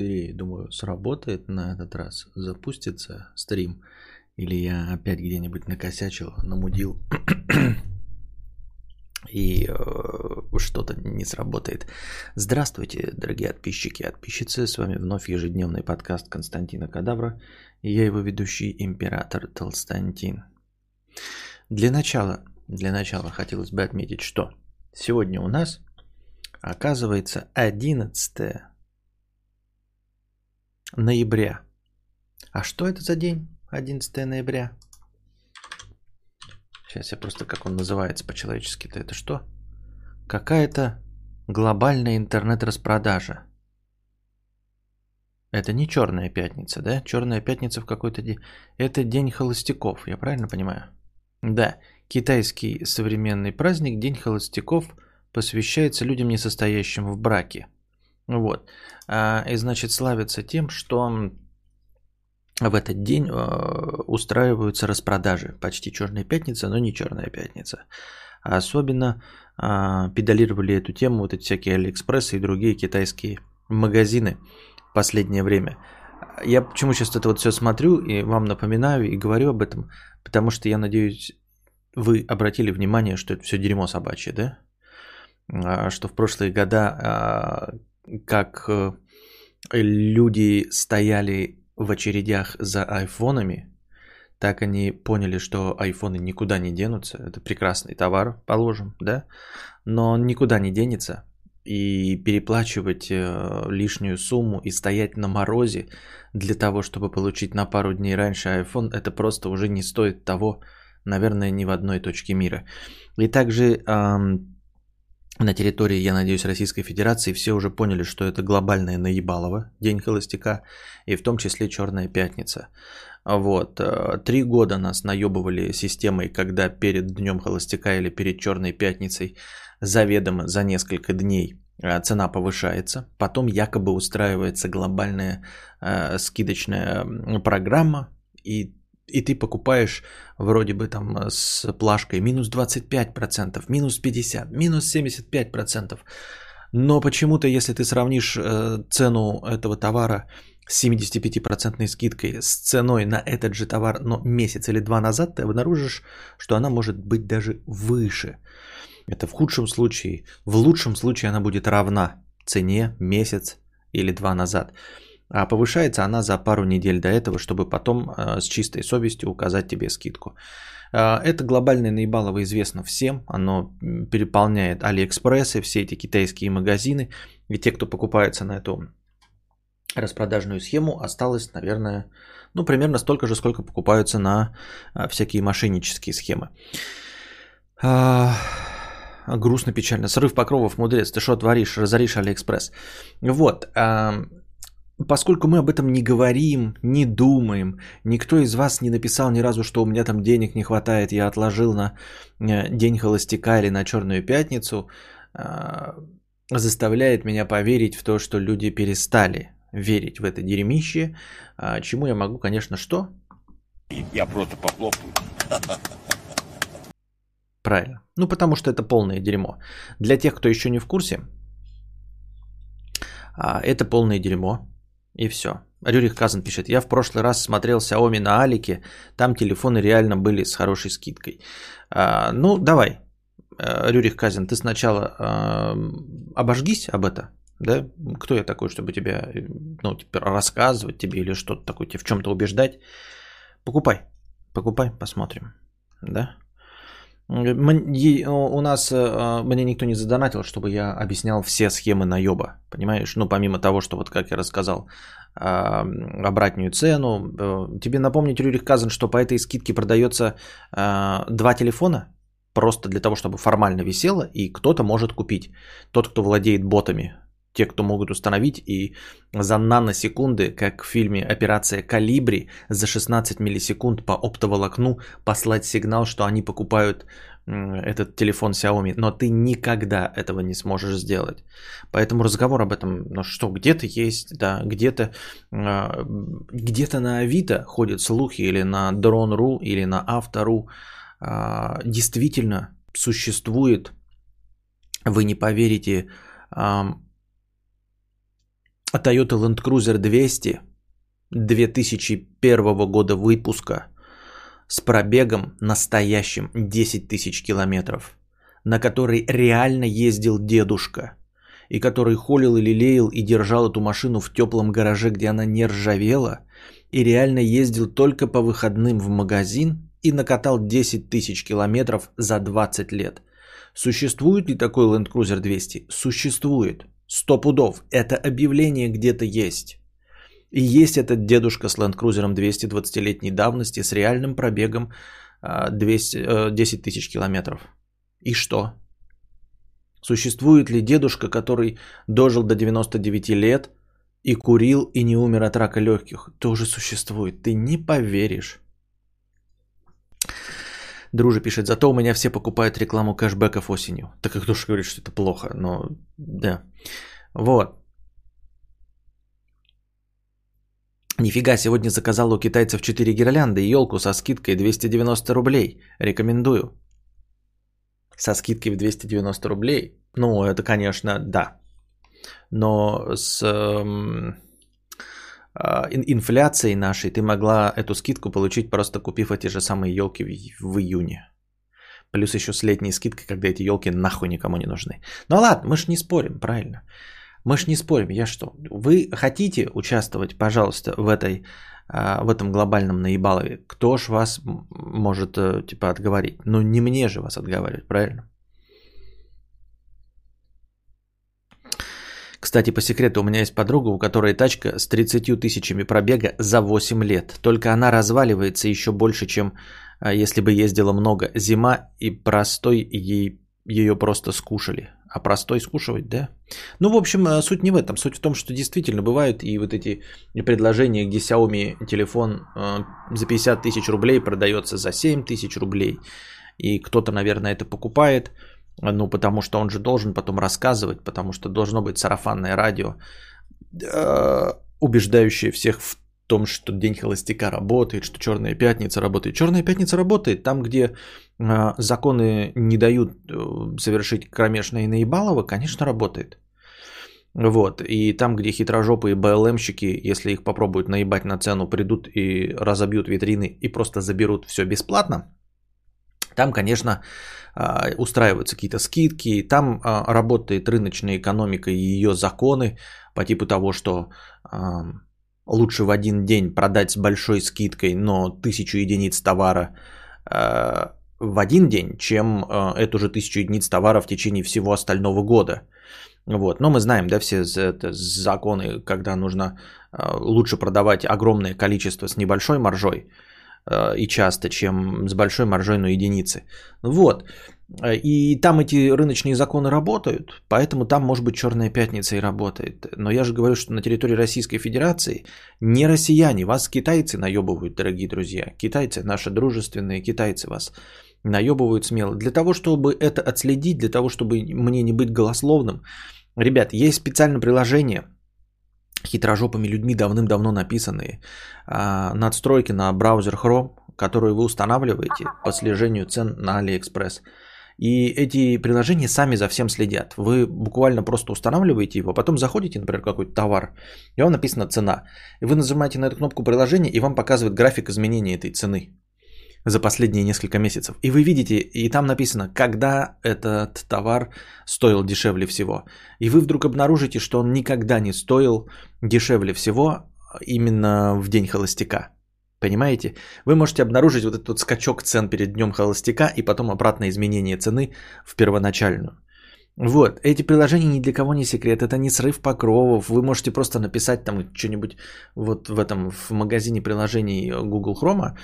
И думаю, сработает на этот раз, запустится стрим, или я опять где-нибудь накосячил, намудил, и э, что-то не сработает. Здравствуйте, дорогие подписчики и подписчицы, с вами вновь ежедневный подкаст Константина Кадавра, и я его ведущий император Толстантин. Для начала, для начала хотелось бы отметить, что сегодня у нас оказывается 11 ноября. А что это за день? 11 ноября. Сейчас я просто, как он называется по-человечески-то, это что? Какая-то глобальная интернет-распродажа. Это не черная пятница, да? Черная пятница в какой-то день. Это день холостяков, я правильно понимаю? Да, китайский современный праздник, день холостяков, посвящается людям, не состоящим в браке. Вот. А, и значит, славится тем, что в этот день э, устраиваются распродажи. Почти черная пятница, но не черная пятница. А особенно а, педалировали эту тему вот эти всякие Алиэкспрессы и другие китайские магазины в последнее время. Я почему сейчас это вот все смотрю и вам напоминаю и говорю об этом, потому что я надеюсь, вы обратили внимание, что это все дерьмо собачье, да? А, что в прошлые года как э, люди стояли в очередях за айфонами, так они поняли, что айфоны никуда не денутся. Это прекрасный товар, положим, да? Но он никуда не денется. И переплачивать э, лишнюю сумму и стоять на морозе для того, чтобы получить на пару дней раньше iPhone, это просто уже не стоит того, наверное, ни в одной точке мира. И также эм, на территории, я надеюсь, Российской Федерации все уже поняли, что это глобальное наебалово, День холостяка, и в том числе Черная пятница. Вот. Э, три года нас наебывали системой, когда перед Днем холостяка или перед Черной пятницей заведомо за несколько дней э, цена повышается, потом якобы устраивается глобальная э, скидочная программа, и и ты покупаешь вроде бы там э, с плашкой минус 25%, минус 50%, минус 75%. Но почему-то, если ты сравнишь э, цену этого товара с 75% скидкой с ценой на этот же товар, но месяц или два назад, ты обнаружишь, что она может быть даже выше. Это в худшем случае. В лучшем случае она будет равна цене месяц или два назад. А повышается она за пару недель до этого, чтобы потом э, с чистой совестью указать тебе скидку. Э, это глобальное наебалово известно всем. Оно переполняет Алиэкспрессы, все эти китайские магазины. И те, кто покупается на эту распродажную схему, осталось, наверное, ну, примерно столько же, сколько покупаются на э, всякие мошеннические схемы. Грустно, печально. Срыв покровов, мудрец. Ты что творишь? Разоришь Алиэкспресс. Вот поскольку мы об этом не говорим, не думаем, никто из вас не написал ни разу, что у меня там денег не хватает, я отложил на э, день холостяка или на черную пятницу, а, заставляет меня поверить в то, что люди перестали верить в это дерьмище, а, чему я могу, конечно, что? Я просто похлопаю. Правильно. Ну, потому что это полное дерьмо. Для тех, кто еще не в курсе, а, это полное дерьмо. И все. Рюрих Казан пишет, я в прошлый раз смотрел Xiaomi на Алике, там телефоны реально были с хорошей скидкой. А, ну, давай, э, Рюрих Казин, ты сначала а, обожгись об это, да? Кто я такой, чтобы тебя, ну, типа, рассказывать тебе или что-то такое, тебе в чем-то убеждать? Покупай, покупай, посмотрим, да? У нас, э, мне никто не задонатил, чтобы я объяснял все схемы наеба, понимаешь? Ну, помимо того, что вот как я рассказал, а, обратную цену. Э, тебе напомнить, Рюрих Казан, что по этой скидке продается а, два телефона, просто для того, чтобы формально висело, и кто-то может купить. Тот, кто владеет ботами, те, кто могут установить и за наносекунды, как в фильме «Операция Калибри», за 16 миллисекунд по оптоволокну послать сигнал, что они покупают этот телефон Xiaomi, но ты никогда этого не сможешь сделать. Поэтому разговор об этом, ну что, где-то есть, да, где-то а, где-то на Авито ходят слухи или на Drone.ru или на Авто.ру а, действительно существует, вы не поверите, Toyota Land Cruiser 200 2001 года выпуска с пробегом настоящим 10 тысяч километров, на который реально ездил дедушка, и который холил и лелеял и держал эту машину в теплом гараже, где она не ржавела, и реально ездил только по выходным в магазин и накатал 10 тысяч километров за 20 лет. Существует ли такой Land Cruiser 200? Существует. Сто пудов. Это объявление где-то есть. И есть этот дедушка с Cruiser 220-летней давности с реальным пробегом 200, 10 тысяч километров. И что? Существует ли дедушка, который дожил до 99 лет и курил и не умер от рака легких? Тоже существует. Ты не поверишь. Друже пишет, зато у меня все покупают рекламу кэшбэков осенью. Так как же говорит, что это плохо, но да. Вот. Нифига, сегодня заказал у китайцев 4 гирлянды и елку со скидкой 290 рублей. Рекомендую. Со скидкой в 290 рублей? Ну, это, конечно, да. Но с эм, э, инфляцией нашей ты могла эту скидку получить, просто купив эти же самые елки в, в июне. Плюс еще с летней скидкой, когда эти елки нахуй никому не нужны. Ну ладно, мы ж не спорим, правильно. Мы ж не спорим, я что? Вы хотите участвовать, пожалуйста, в, этой, а, в этом глобальном наебалове? Кто ж вас может, э, типа, отговорить? Ну, не мне же вас отговаривать, правильно? Кстати, по секрету, у меня есть подруга, у которой тачка с 30 тысячами пробега за 8 лет. Только она разваливается еще больше, чем а, если бы ездила много. Зима и простой ей, ее просто скушали. А простой скушивать, да? Ну, в общем, э, суть не в этом. Суть в том, что действительно бывают и вот эти предложения, где Xiaomi телефон э, за 50 тысяч рублей продается за 7 тысяч рублей. И кто-то, наверное, это покупает, ну, потому что он же должен потом рассказывать, потому что должно быть сарафанное радио, э, убеждающее всех в том, что День холостяка работает, что Черная пятница работает. Черная пятница работает там, где э, законы не дают э, совершить кромешное наебалово, конечно, работает. Вот. И там, где хитрожопые БЛМщики, если их попробуют наебать на цену, придут и разобьют витрины и просто заберут все бесплатно, там, конечно, э, устраиваются какие-то скидки, там работает рыночная экономика и ее законы по типу того, что лучше в один день продать с большой скидкой, но тысячу единиц товара э, в один день, чем э, эту же тысячу единиц товара в течение всего остального года. Вот. Но мы знаем, да, все это, законы, когда нужно э, лучше продавать огромное количество с небольшой маржой э, и часто, чем с большой маржой, но единицы. Вот. Э, и там эти рыночные законы работают, поэтому там, может быть, Черная пятница и работает. Но я же говорю, что на территории Российской Федерации не россияне, вас китайцы наебывают, дорогие друзья. Китайцы, наши дружественные китайцы вас наебывают смело. Для того, чтобы это отследить, для того, чтобы мне не быть голословным, ребят, есть специальное приложение, хитрожопыми людьми давным-давно написанные, а, надстройки на браузер Chrome, которые вы устанавливаете по слежению цен на AliExpress. И эти приложения сами за всем следят. Вы буквально просто устанавливаете его, потом заходите, например, какой-то товар, и вам написана цена. И вы нажимаете на эту кнопку приложения, и вам показывает график изменения этой цены за последние несколько месяцев. И вы видите, и там написано, когда этот товар стоил дешевле всего. И вы вдруг обнаружите, что он никогда не стоил дешевле всего именно в день холостяка. Понимаете? Вы можете обнаружить вот этот скачок цен перед днем холостяка и потом обратное изменение цены в первоначальную. Вот, эти приложения ни для кого не секрет, это не срыв покровов, вы можете просто написать там что-нибудь вот в этом, в магазине приложений Google Chrome,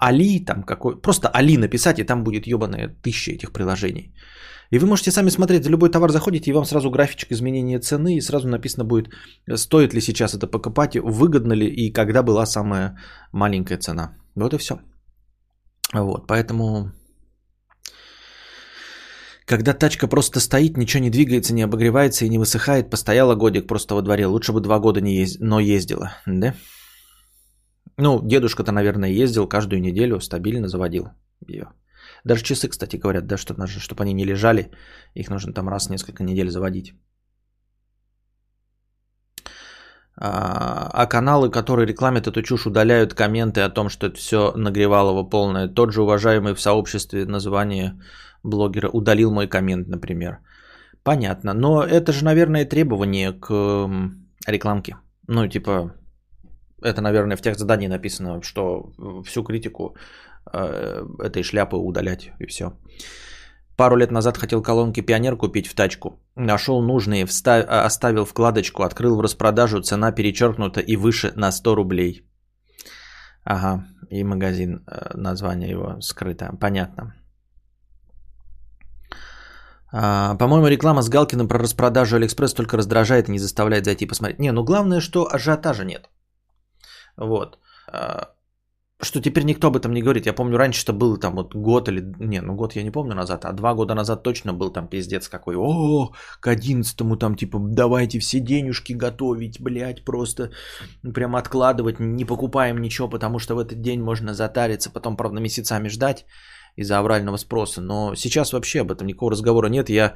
Али там какой, просто Али написать, и там будет ебаная тысяча этих приложений. И вы можете сами смотреть, за любой товар заходите, и вам сразу графичек изменения цены, и сразу написано будет, стоит ли сейчас это покупать, выгодно ли и когда была самая маленькая цена. Вот и все. Вот, поэтому когда тачка просто стоит, ничего не двигается, не обогревается и не высыхает, постояла годик просто во дворе, лучше бы два года не ез... но ездила, да? Ну, дедушка-то, наверное, ездил каждую неделю, стабильно заводил ее. Даже часы, кстати, говорят, да, что нужно, чтобы они не лежали, их нужно там раз в несколько недель заводить. А, а каналы, которые рекламят эту чушь, удаляют комменты о том, что это все нагревалово полное. Тот же уважаемый в сообществе название блогера удалил мой коммент, например. Понятно. Но это же, наверное, требование к рекламке. Ну, типа, это, наверное, в тех задании написано, что всю критику этой шляпы удалять и все. Пару лет назад хотел колонки Пионер купить в тачку. Нашел нужные, встав... А, оставил вкладочку, открыл в распродажу, цена перечеркнута и выше на 100 рублей. Ага, и магазин, э, название его скрыто. Понятно. А, по-моему, реклама с Галкиным про распродажу Алиэкспресс только раздражает и не заставляет зайти посмотреть. Не, ну главное, что ажиотажа нет. Вот. А, что теперь никто об этом не говорит. Я помню, раньше это было там вот год или... Не, ну год я не помню назад, а два года назад точно был там пиздец какой. О, к одиннадцатому там типа давайте все денежки готовить, блядь, просто прям откладывать, не покупаем ничего, потому что в этот день можно затариться, потом, правда, месяцами ждать из-за аврального спроса. Но сейчас вообще об этом никакого разговора нет. Я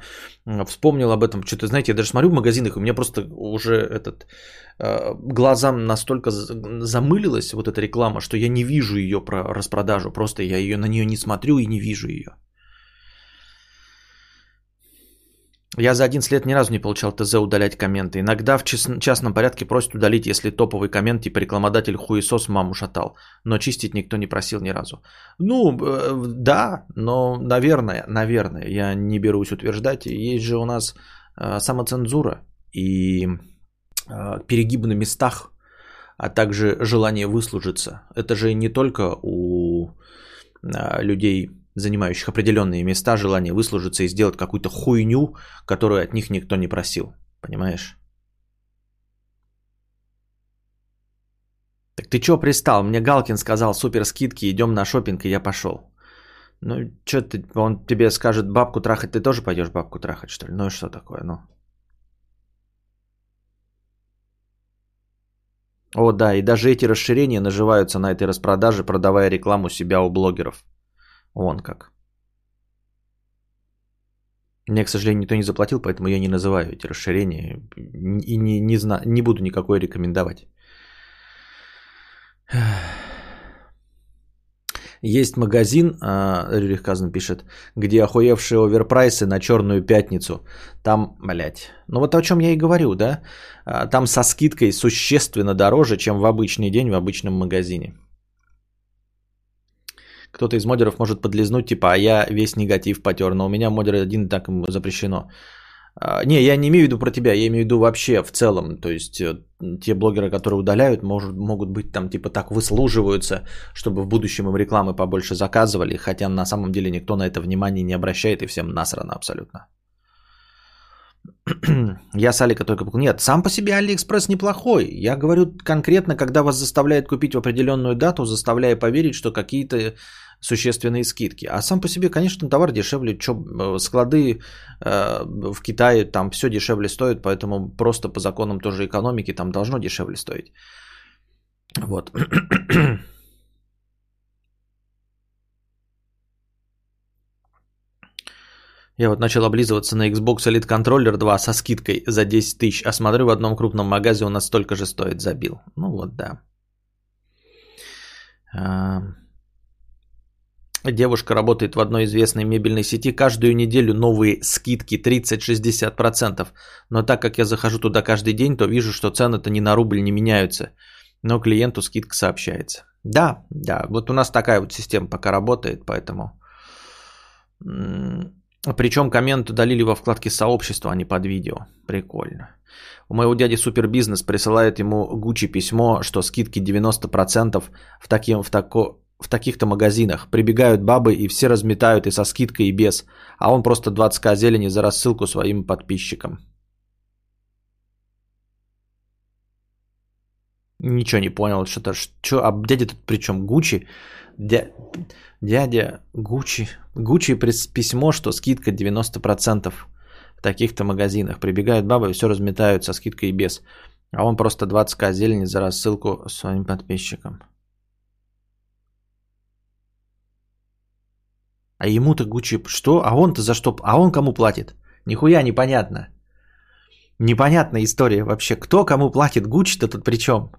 вспомнил об этом. Что-то, знаете, я даже смотрю в магазинах, у меня просто уже этот э, глазам настолько замылилась вот эта реклама, что я не вижу ее про распродажу. Просто я ее на нее не смотрю и не вижу ее. Я за 11 лет ни разу не получал ТЗ удалять комменты. Иногда в частном порядке просят удалить, если топовый коммент типа рекламодатель хуесос маму шатал. Но чистить никто не просил ни разу. Ну, э, да, но, наверное, наверное, я не берусь утверждать. Есть же у нас э, самоцензура и э, перегиб на местах, а также желание выслужиться. Это же не только у людей занимающих определенные места, желание выслужиться и сделать какую-то хуйню, которую от них никто не просил. Понимаешь? Так ты чё пристал? Мне Галкин сказал супер скидки, идем на шопинг, и я пошел. Ну, что ты, он тебе скажет бабку трахать, ты тоже пойдешь бабку трахать, что ли? Ну и что такое, ну? О, да, и даже эти расширения наживаются на этой распродаже, продавая рекламу себя у блогеров. Вон как. Мне, к сожалению, никто не заплатил, поэтому я не называю эти расширения и не, не, зна- не буду никакой рекомендовать. Есть магазин, а, Рюрих Казан пишет, где охуевшие оверпрайсы на черную пятницу. Там, блядь, ну вот о чем я и говорю, да? А, там со скидкой существенно дороже, чем в обычный день в обычном магазине. Кто-то из модеров может подлизнуть, типа, а я весь негатив потер, но у меня модер один так запрещено. А, не, я не имею в виду про тебя, я имею в виду вообще в целом. То есть э, те блогеры, которые удаляют, может, могут быть там типа так выслуживаются, чтобы в будущем им рекламы побольше заказывали, хотя на самом деле никто на это внимание не обращает и всем насрано абсолютно. Я с Алика только... Нет, сам по себе Алиэкспресс неплохой. Я говорю конкретно, когда вас заставляет купить в определенную дату, заставляя поверить, что какие-то существенные скидки. А сам по себе, конечно, товар дешевле. Чё, э, склады э, в Китае там все дешевле стоит, поэтому просто по законам тоже экономики там должно дешевле стоить. Вот. Я вот начал облизываться на Xbox Elite Controller 2 со скидкой за 10 тысяч, а смотрю в одном крупном магазе у нас столько же стоит, забил. Ну вот, да. Девушка работает в одной известной мебельной сети. Каждую неделю новые скидки 30-60%. Но так как я захожу туда каждый день, то вижу, что цены-то ни на рубль не меняются. Но клиенту скидка сообщается. Да, да, вот у нас такая вот система пока работает, поэтому... Причем коммент удалили во вкладке сообщества, а не под видео. Прикольно. У моего дяди супербизнес присылает ему Гуччи письмо, что скидки 90% в, таким, в, тако, в таких-то магазинах. Прибегают бабы и все разметают и со скидкой, и без. А он просто 20к зелени за рассылку своим подписчикам. Ничего не понял, что-то, что, а дядя тут при чем? Гуччи? Дя... Дядя Гуччи. Гуччи письмо, что скидка 90% в таких-то магазинах. Прибегают бабы и все разметают со скидкой и без. А он просто 20к зелени за рассылку своим подписчикам. А ему-то Гуччи что? А он-то за что? А он кому платит? Нихуя непонятно. Непонятная история вообще. Кто кому платит? Гуччи-то тут при чем?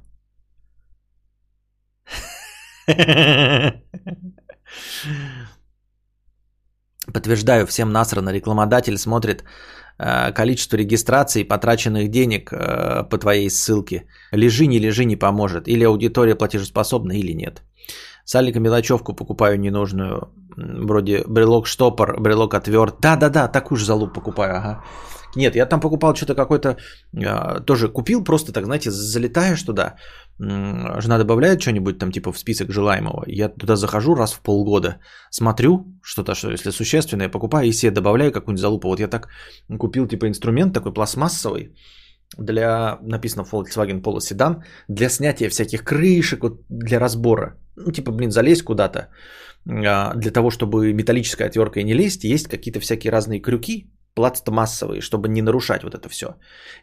Подтверждаю, всем насрано. Рекламодатель смотрит э, количество регистраций, потраченных денег э, по твоей ссылке. Лежи, не лежи, не поможет. Или аудитория платежеспособна, или нет. Салика мелочевку покупаю ненужную. Вроде брелок-штопор, брелок отверт. Да-да-да, такую же залупу покупаю, ага. Нет, я там покупал что-то какой-то, э, тоже купил, просто так, знаете, залетаешь туда, жена добавляет что-нибудь там типа в список желаемого, я туда захожу раз в полгода, смотрю что-то, что если существенное, покупаю и себе добавляю какую-нибудь залупу. Вот я так купил типа инструмент такой пластмассовый, для, написано Volkswagen Polo Sedan, для снятия всяких крышек, вот для разбора. Ну, типа, блин, залезть куда-то. А, для того, чтобы металлическая отвертка не лезть, есть какие-то всякие разные крюки, пластмассовые, чтобы не нарушать вот это все.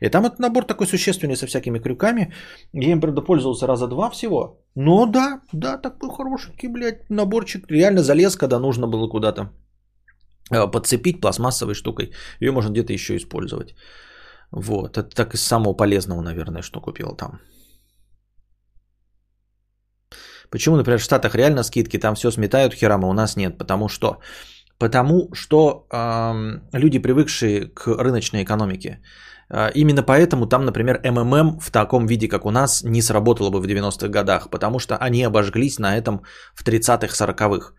И там этот набор такой существенный со всякими крюками. Я им, правда, пользовался раза два всего. Но да, да, такой хорошенький, блядь, наборчик. Реально залез, когда нужно было куда-то э, подцепить пластмассовой штукой. Ее можно где-то еще использовать. Вот, это так из самого полезного, наверное, что купил там. Почему, например, в Штатах реально скидки, там все сметают херам, а у нас нет? Потому что Потому что э, люди, привыкшие к рыночной экономике, э, именно поэтому там, например, МММ в таком виде, как у нас, не сработало бы в 90-х годах, потому что они обожглись на этом в 30-х, 40-х.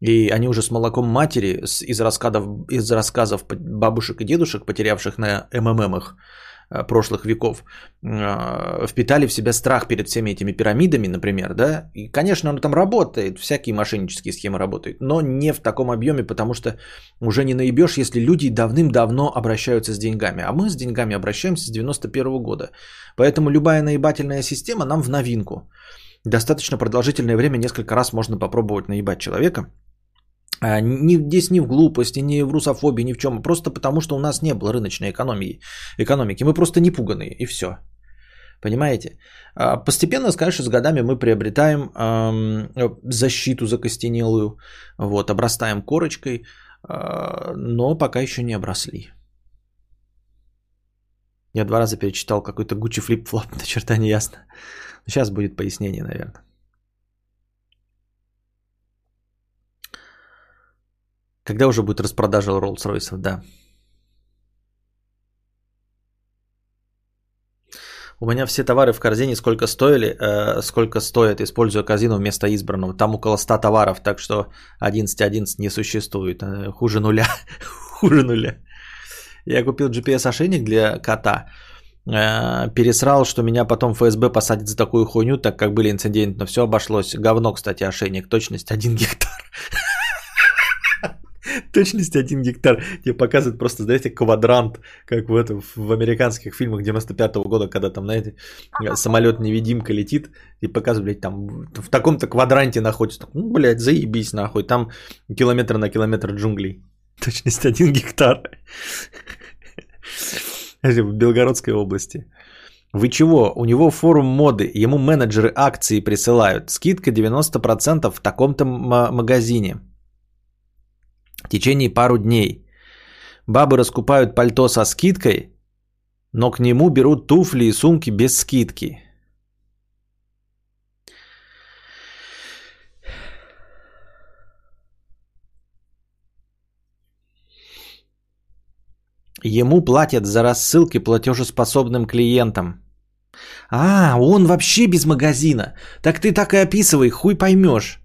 И они уже с молоком матери, из рассказов, из рассказов бабушек и дедушек, потерявших на МММах, Э, прошлых веков, э, впитали в себя страх перед всеми этими пирамидами, например, да, и, конечно, оно там работает, всякие мошеннические схемы работают, но не в таком объеме, потому что уже не наебешь, если люди давным-давно обращаются с деньгами, а мы с деньгами обращаемся с 91 года, поэтому любая наебательная система нам в новинку. Достаточно продолжительное время, несколько раз можно попробовать наебать человека – а, ни, здесь ни в глупости, ни в русофобии, ни в чем. Просто потому, что у нас не было рыночной экономии. экономики. Мы просто не пуганные, и все. Понимаете? А, постепенно, конечно, с годами мы приобретаем защиту закостенелую, вот, обрастаем корочкой, э, но пока еще не обросли. Я два раза перечитал какой-то Gucci flip-flop, ни черта не ясно. Сейчас будет пояснение, наверное. Когда уже будет распродажа Rolls-Royce, да. У меня все товары в корзине сколько стоили, э, сколько стоят, используя корзину вместо избранного. Там около 100 товаров, так что 11.11 не существует. Э, хуже нуля. хуже нуля. Я купил GPS-ошейник для кота. Э, пересрал, что меня потом ФСБ посадит за такую хуйню, так как были инциденты. Но все обошлось. Говно, кстати, ошейник. Точность 1 гектар. Точность 1 гектар. Тебе показывают просто, знаете, квадрант, как в, этом, в американских фильмах 95-го года, когда там, знаете, самолет-невидимка летит, и показывают, блядь, там в таком-то квадранте находится. Ну, блядь, заебись нахуй. Там километр на километр джунглей. Точность 1 гектар. В Белгородской области. Вы чего? У него форум моды, ему менеджеры акции присылают. Скидка 90% в таком-то магазине в течение пару дней. Бабы раскупают пальто со скидкой, но к нему берут туфли и сумки без скидки. Ему платят за рассылки платежеспособным клиентам. А, он вообще без магазина. Так ты так и описывай, хуй поймешь.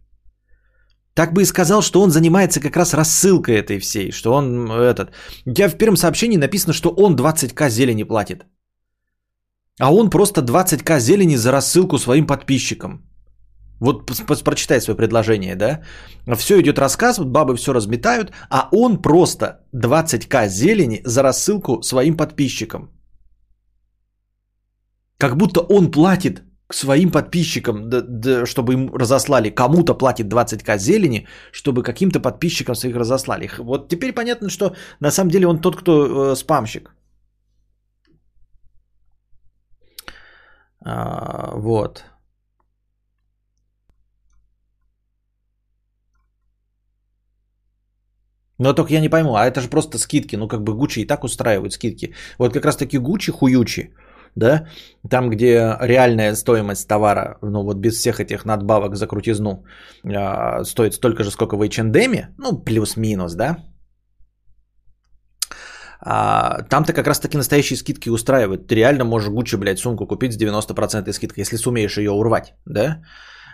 Так бы и сказал, что он занимается как раз рассылкой этой всей, что он этот... Тебя в первом сообщении написано, что он 20к зелени платит. А он просто 20к зелени за рассылку своим подписчикам. Вот прочитай свое предложение, да? Все идет рассказ, бабы все разметают, а он просто 20к зелени за рассылку своим подписчикам. Как будто он платит своим подписчикам, да, да, чтобы им разослали. Кому-то платит 20к зелени, чтобы каким-то подписчикам своих разослали. Вот теперь понятно, что на самом деле он тот, кто э, спамщик. А, вот. Но только я не пойму, а это же просто скидки. Ну, как бы Гуччи и так устраивают скидки. Вот как раз таки Гуччи хуючи, да, там, где реальная стоимость товара, ну, вот без всех этих надбавок за крутизну, э, стоит столько же, сколько в H&M, ну, плюс-минус, да, а, там-то как раз таки настоящие скидки устраивают. Ты реально можешь Гуччи, блядь, сумку купить с 90% скидкой, если сумеешь ее урвать, да?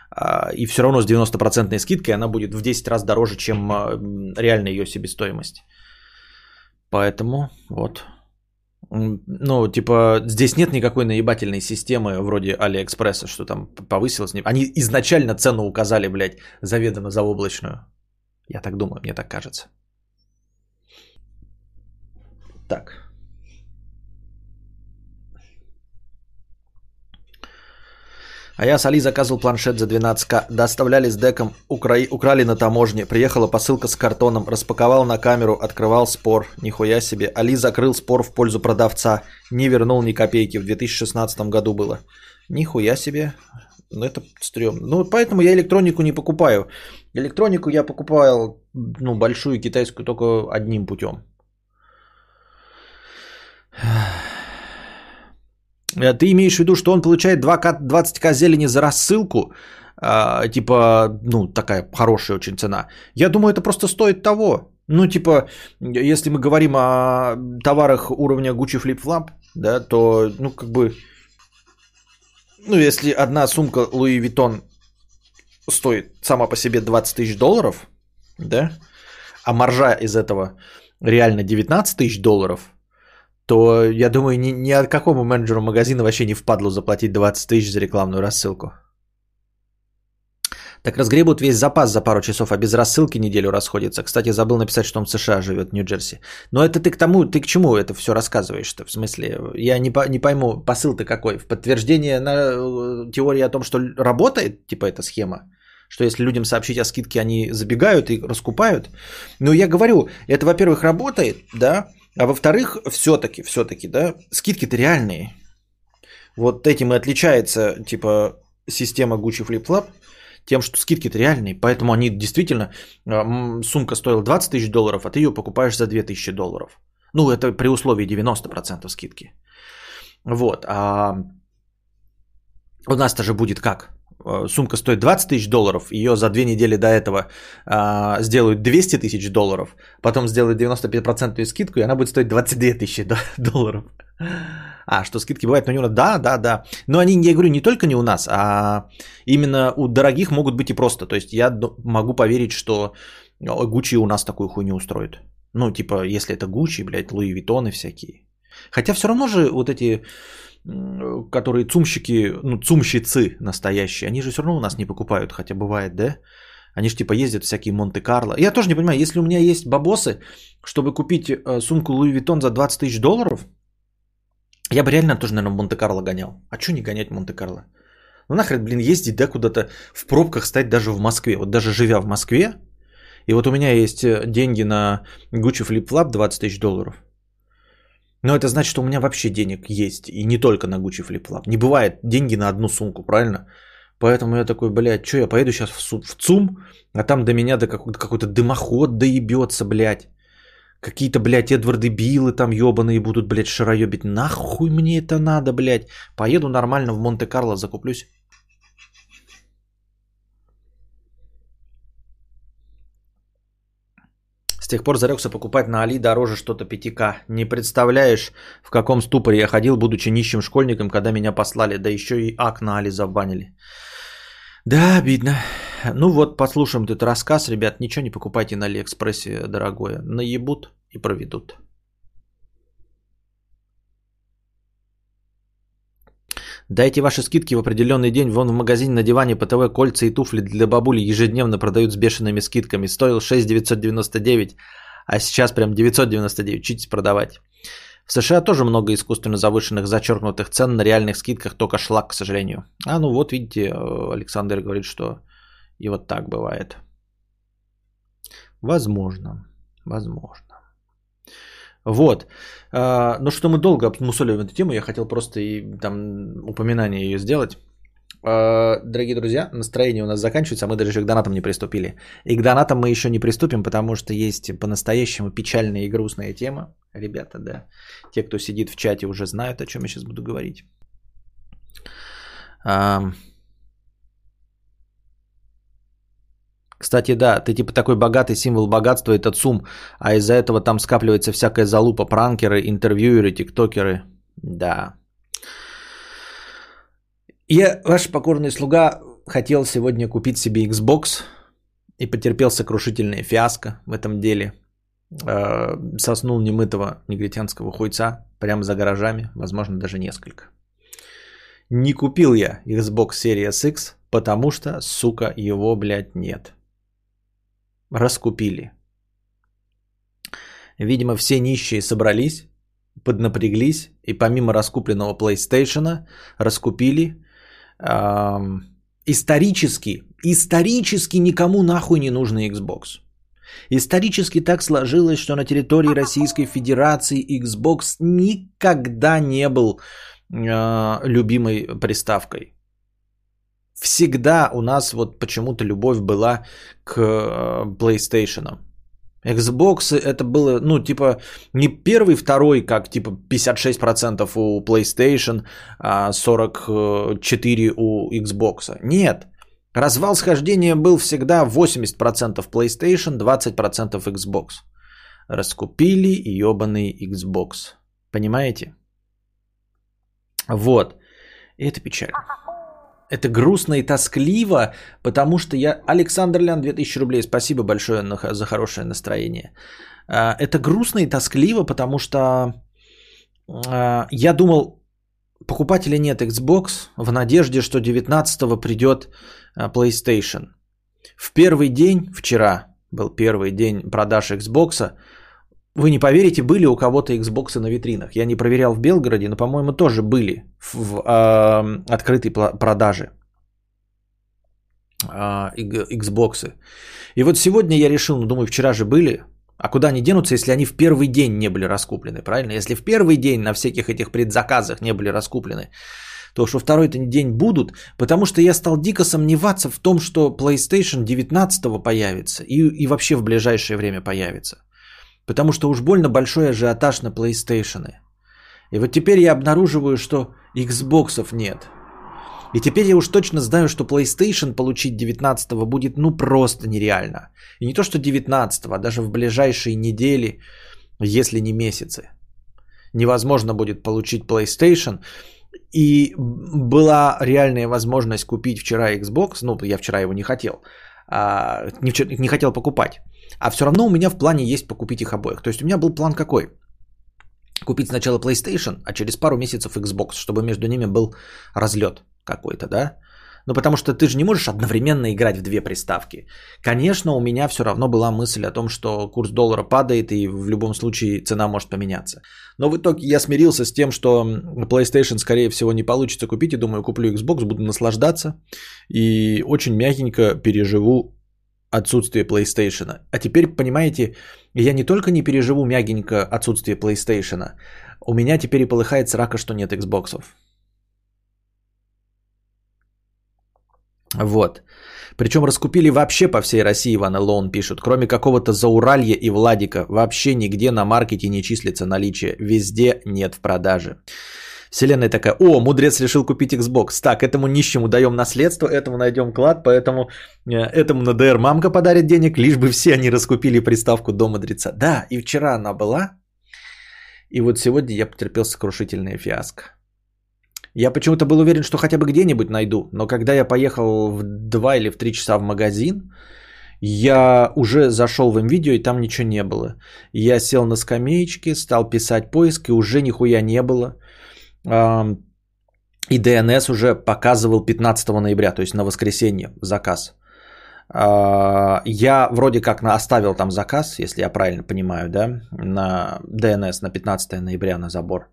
А, и все равно с 90% скидкой она будет в 10 раз дороже, чем а, реальная ее себестоимость. Поэтому вот. Ну, типа, здесь нет никакой наебательной системы вроде Алиэкспресса, что там повысилось. Они изначально цену указали, блядь, заведомо заоблачную. Я так думаю, мне так кажется. Так. А я с Али заказывал планшет за 12к. Доставляли с деком, укра... украли на таможне. Приехала посылка с картоном. Распаковал на камеру, открывал спор. Нихуя себе. Али закрыл спор в пользу продавца. Не вернул ни копейки. В 2016 году было. Нихуя себе. Ну это стрёмно. Ну поэтому я электронику не покупаю. Электронику я покупал, ну, большую китайскую только одним путем. Э, ты имеешь в виду, что он получает 2К, 20к зелени за рассылку? А, типа, ну, такая хорошая очень цена. Я думаю, это просто стоит того. Ну, типа, если мы говорим о товарах уровня Gucci Flip Flop, да, то, ну, как бы, ну, если одна сумка Louis Vuitton стоит сама по себе 20 тысяч долларов, да, а маржа из этого реально 19 тысяч долларов, то я думаю, ни, ни от какому менеджеру магазина вообще не впадло заплатить 20 тысяч за рекламную рассылку. Так разгребут весь запас за пару часов, а без рассылки неделю расходится. Кстати, забыл написать, что он в США живет, в Нью-Джерси. Но это ты к тому, ты к чему это все рассказываешь-то? В смысле, я не, по, не пойму, посыл-то какой? В подтверждение на э, теории о том, что работает, типа, эта схема? Что если людям сообщить о скидке, они забегают и раскупают? Ну, я говорю, это, во-первых, работает, да, а во-вторых, все-таки, все-таки, да, скидки-то реальные. Вот этим и отличается, типа, система Gucci Flip Flop, тем, что скидки-то реальные. Поэтому они действительно, а, сумка стоила 20 тысяч долларов, а ты ее покупаешь за 2 тысячи долларов. Ну, это при условии 90% скидки. Вот. А у нас-то же будет как? Э, сумка стоит 20 тысяч долларов, ее за две недели до этого а, сделают 200 тысяч долларов, потом сделают 95% скидку, и она будет стоить 22 тысячи долларов. А, что скидки бывают, но не у нас. Да, да, да. Но они, я говорю, не только не у нас, а именно у дорогих могут быть и просто. То есть я могу поверить, что Гуччи у нас такую хуйню устроит. Ну, типа, если это Гуччи, блядь, Луи Виттоны всякие. Хотя все равно же вот эти которые цумщики, ну, цумщицы настоящие, они же все равно у нас не покупают, хотя бывает, да? Они же типа ездят всякие Монте-Карло. Я тоже не понимаю, если у меня есть бабосы, чтобы купить э, сумку Louis Vuitton за 20 тысяч долларов, я бы реально тоже, наверное, Монте-Карло гонял. А что не гонять Монте-Карло? Ну нахрен, блин, ездить, да, куда-то в пробках стать даже в Москве. Вот даже живя в Москве, и вот у меня есть э, деньги на Gucci Flip Flop 20 тысяч долларов – но это значит, что у меня вообще денег есть. И не только на Gucci Flop. Не бывает деньги на одну сумку, правильно? Поэтому я такой, блядь, что я поеду сейчас в, в ЦУМ, а там до меня до какой-то, какой-то дымоход доебется, блядь. Какие-то, блядь, Эдварды Биллы там ебаные будут, блядь, шароебить. Нахуй мне это надо, блядь. Поеду нормально в Монте-Карло, закуплюсь. Тех пор зарекся покупать на Али дороже что-то 5К. Не представляешь, в каком ступоре я ходил, будучи нищим школьником, когда меня послали. Да еще и ак на Али забанили. Да, обидно. Ну вот, послушаем этот рассказ, ребят. Ничего не покупайте на Алиэкспрессе, дорогое. Наебут и проведут. Дайте ваши скидки в определенный день. Вон в магазине на диване по ТВ кольца и туфли для бабули ежедневно продают с бешеными скидками. Стоил 6 999, а сейчас прям 999. Учитесь продавать. В США тоже много искусственно завышенных, зачеркнутых цен на реальных скидках, только шлак, к сожалению. А ну вот видите, э, Александр говорит, что и вот так бывает. Возможно, возможно. Вот. А, но что мы долго обмусоливаем эту тему, я хотел просто и там упоминание ее сделать. Э, дорогие друзья, настроение у нас заканчивается, а мы даже еще к донатам не приступили. И к донатам мы еще не приступим, потому что есть по-настоящему печальная и грустная тема. Ребята, да, те, кто сидит в чате, уже знают, о чем я сейчас буду говорить. Кстати, да, ты типа такой богатый символ богатства, этот сум, а из-за этого там скапливается всякая залупа, пранкеры, интервьюеры, тиктокеры. Да. Я, ваш покорный слуга, хотел сегодня купить себе Xbox и потерпел сокрушительное фиаско в этом деле. Э, соснул немытого негритянского хуйца прямо за гаражами, возможно, даже несколько. Не купил я Xbox Series X, потому что, сука, его, блядь, нет раскупили. Видимо, все нищие собрались, поднапряглись и помимо раскупленного PlayStation раскупили эм, исторически, исторически никому нахуй не нужный Xbox. Исторически так сложилось, что на территории Российской Федерации Xbox никогда не был э, любимой приставкой всегда у нас вот почему-то любовь была к э, PlayStation. Xbox это было, ну, типа, не первый, второй, как, типа, 56% у PlayStation, а 44% у Xbox. Нет. Развал схождения был всегда 80% PlayStation, 20% Xbox. Раскупили ебаный Xbox. Понимаете? Вот. И это печально. Это грустно и тоскливо, потому что я... Александр Лян, 2000 рублей. Спасибо большое за хорошее настроение. А, это грустно и тоскливо, потому что а, я думал, покупать или нет Xbox в надежде, что 19-го придет а, PlayStation. В первый день, вчера был первый день продаж Xbox, вы не поверите, были у кого-то Xbox на витринах. Я не проверял в Белгороде, но, по-моему, тоже были в, э, открытой продаже э, Xbox. И вот сегодня я решил, ну, думаю, вчера же были, а куда они денутся, если они в первый день не были раскуплены, правильно? Если в первый день на всяких этих предзаказах не были раскуплены, то что второй день будут, потому что я стал дико сомневаться в том, что PlayStation 19 появится и, и вообще в ближайшее время появится. Потому что уж больно большой ажиотаж на PlayStation. И вот теперь я обнаруживаю, что Xboxов нет. И теперь я уж точно знаю, что PlayStation получить 19 будет ну просто нереально. И не то что 19 а даже в ближайшие недели, если не месяцы. Невозможно будет получить PlayStation. И была реальная возможность купить вчера Xbox, ну я вчера его не хотел, а, не, не хотел покупать. А все равно у меня в плане есть покупить их обоих. То есть у меня был план какой? Купить сначала PlayStation, а через пару месяцев Xbox, чтобы между ними был разлет какой-то, да? Ну, потому что ты же не можешь одновременно играть в две приставки. Конечно, у меня все равно была мысль о том, что курс доллара падает и в любом случае цена может поменяться. Но в итоге я смирился с тем, что PlayStation, скорее всего, не получится купить. И думаю, куплю Xbox, буду наслаждаться. И очень мягенько переживу отсутствие PlayStation. А теперь, понимаете, я не только не переживу мягенько отсутствие PlayStation, у меня теперь и полыхает срака, что нет Xboxов. Вот. Причем раскупили вообще по всей России, Иван Лоун пишут. Кроме какого-то Зауралья и Владика, вообще нигде на маркете не числится наличие. Везде нет в продаже. Вселенная такая, о, мудрец решил купить Xbox. Так, этому нищему даем наследство, этому найдем клад, поэтому э, этому на ДР мамка подарит денег, лишь бы все они раскупили приставку до мудреца. Да, и вчера она была, и вот сегодня я потерпел сокрушительное фиаско. Я почему-то был уверен, что хотя бы где-нибудь найду, но когда я поехал в 2 или в 3 часа в магазин, я уже зашел в видео и там ничего не было. Я сел на скамеечке, стал писать поиск, и уже нихуя не было. И DNS уже показывал 15 ноября, то есть на воскресенье заказ. А, я вроде как оставил там заказ, если я правильно понимаю, да, на DNS на 15 ноября на забор.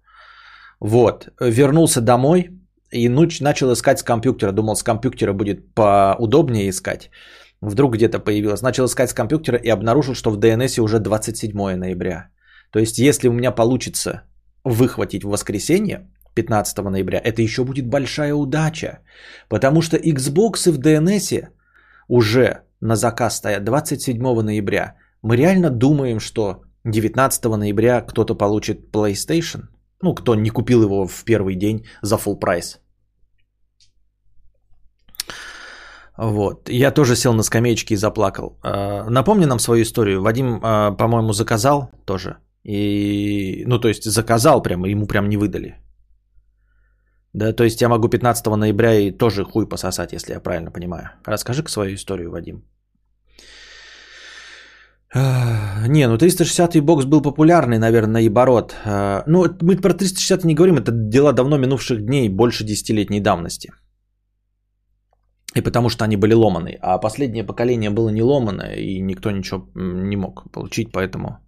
Вот, вернулся домой и начал искать с компьютера. Думал, с компьютера будет поудобнее искать. Вдруг где-то появилось. Начал искать с компьютера и обнаружил, что в DNS уже 27 ноября. То есть, если у меня получится выхватить в воскресенье, 15 ноября, это еще будет большая удача. Потому что Xbox в DNS уже на заказ стоят 27 ноября. Мы реально думаем, что 19 ноября кто-то получит PlayStation? Ну, кто не купил его в первый день за full прайс. Вот. Я тоже сел на скамеечке и заплакал. А, напомни нам свою историю. Вадим, а, по-моему, заказал тоже. И, ну, то есть заказал прямо, ему прям не выдали. Да, то есть я могу 15 ноября и тоже хуй пососать, если я правильно понимаю. Расскажи-ка свою историю, Вадим. Не, ну 360 бокс был популярный, наверное, наоборот. Ну, мы про 360 не говорим, это дела давно минувших дней, больше десятилетней давности. И потому что они были ломаны. А последнее поколение было не ломано, и никто ничего не мог получить, поэтому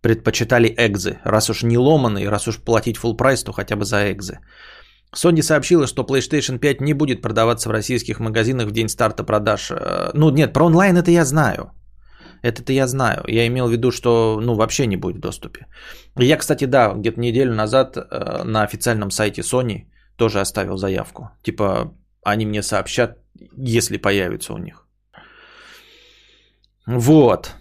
предпочитали экзы. Раз уж не ломанный, раз уж платить full прайс, то хотя бы за экзы. Sony сообщила, что PlayStation 5 не будет продаваться в российских магазинах в день старта продаж. Э, ну нет, про онлайн это я знаю. Это-то я знаю. Я имел в виду, что ну, вообще не будет в доступе. Я, кстати, да, где-то неделю назад э, на официальном сайте Sony тоже оставил заявку. Типа, они мне сообщат, если появится у них. Вот.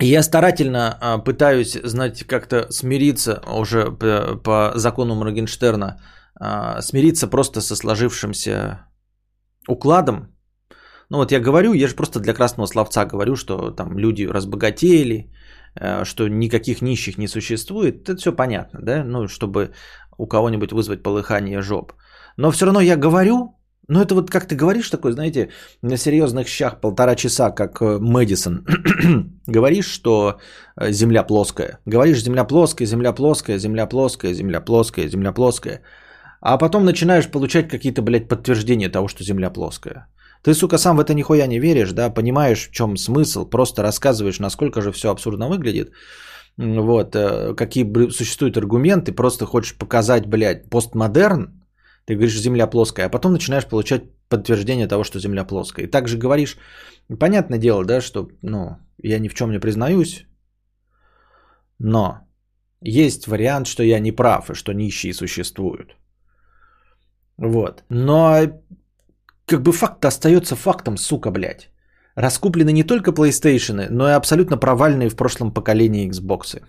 Я старательно а, пытаюсь, знаете, как-то смириться уже по, закону Моргенштерна, а, смириться просто со сложившимся укладом. Ну вот я говорю, я же просто для красного словца говорю, что там люди разбогатели, э, что никаких нищих не существует. Это все понятно, да? Ну, чтобы у кого-нибудь вызвать полыхание жоп. Но все равно я говорю, ну, это вот как ты говоришь такой, знаете, на серьезных щах полтора часа, как э, Мэдисон. говоришь, что э, Земля плоская. Говоришь, Земля плоская, Земля плоская, Земля плоская, Земля плоская, Земля плоская. А потом начинаешь получать какие-то, блядь, подтверждения того, что Земля плоская. Ты, сука, сам в это нихуя не веришь, да, понимаешь, в чем смысл, просто рассказываешь, насколько же все абсурдно выглядит. Вот, э, какие существуют аргументы, просто хочешь показать, блядь, постмодерн, ты говоришь, Земля плоская, а потом начинаешь получать подтверждение того, что Земля плоская. И также говоришь, понятное дело, да, что, ну, я ни в чем не признаюсь, но есть вариант, что я не прав и что нищие существуют. Вот. Но как бы факт остается фактом, сука, блядь. Раскуплены не только PlayStation, но и абсолютно провальные в прошлом поколении Xbox.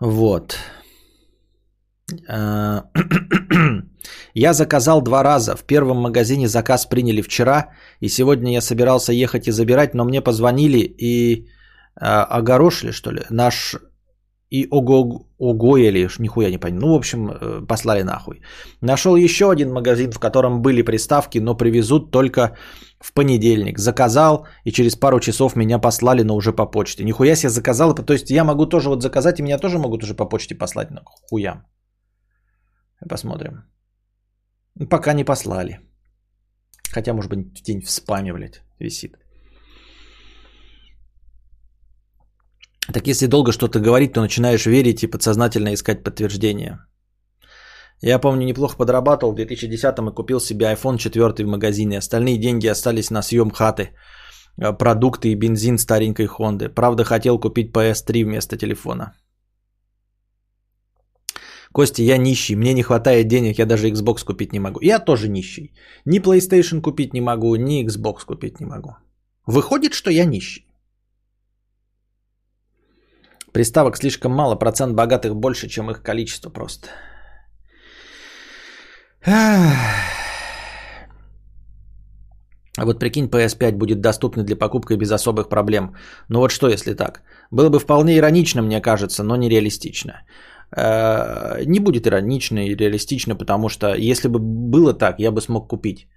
Вот. А, я заказал два раза. В первом магазине заказ приняли вчера, и сегодня я собирался ехать и забирать, но мне позвонили и а, огорошили, что ли, наш и ого, огоели, нихуя не понял. Ну, в общем, э, послали нахуй. Нашел еще один магазин, в котором были приставки, но привезут только в понедельник. Заказал, и через пару часов меня послали, но уже по почте. Нихуя себе заказал. То есть я могу тоже вот заказать, и меня тоже могут уже по почте послать. Хуям. Посмотрим. Пока не послали. Хотя, может быть, день в спаме, блядь, висит. Так если долго что-то говорить, то начинаешь верить и подсознательно искать подтверждение. Я помню, неплохо подрабатывал. В 2010-м и купил себе iPhone 4 в магазине. Остальные деньги остались на съем хаты, продукты и бензин старенькой Хонды. Правда, хотел купить PS3 вместо телефона. Костя, я нищий, мне не хватает денег, я даже Xbox купить не могу. Я тоже нищий. Ни PlayStation купить не могу, ни Xbox купить не могу. Выходит, что я нищий. Приставок слишком мало, процент богатых больше, чем их количество просто. А вот прикинь, PS5 будет доступный для покупки без особых проблем. Ну вот что, если так? Было бы вполне иронично, мне кажется, но нереалистично. Э, не будет иронично и реалистично, потому что если бы было так, я бы смог купить.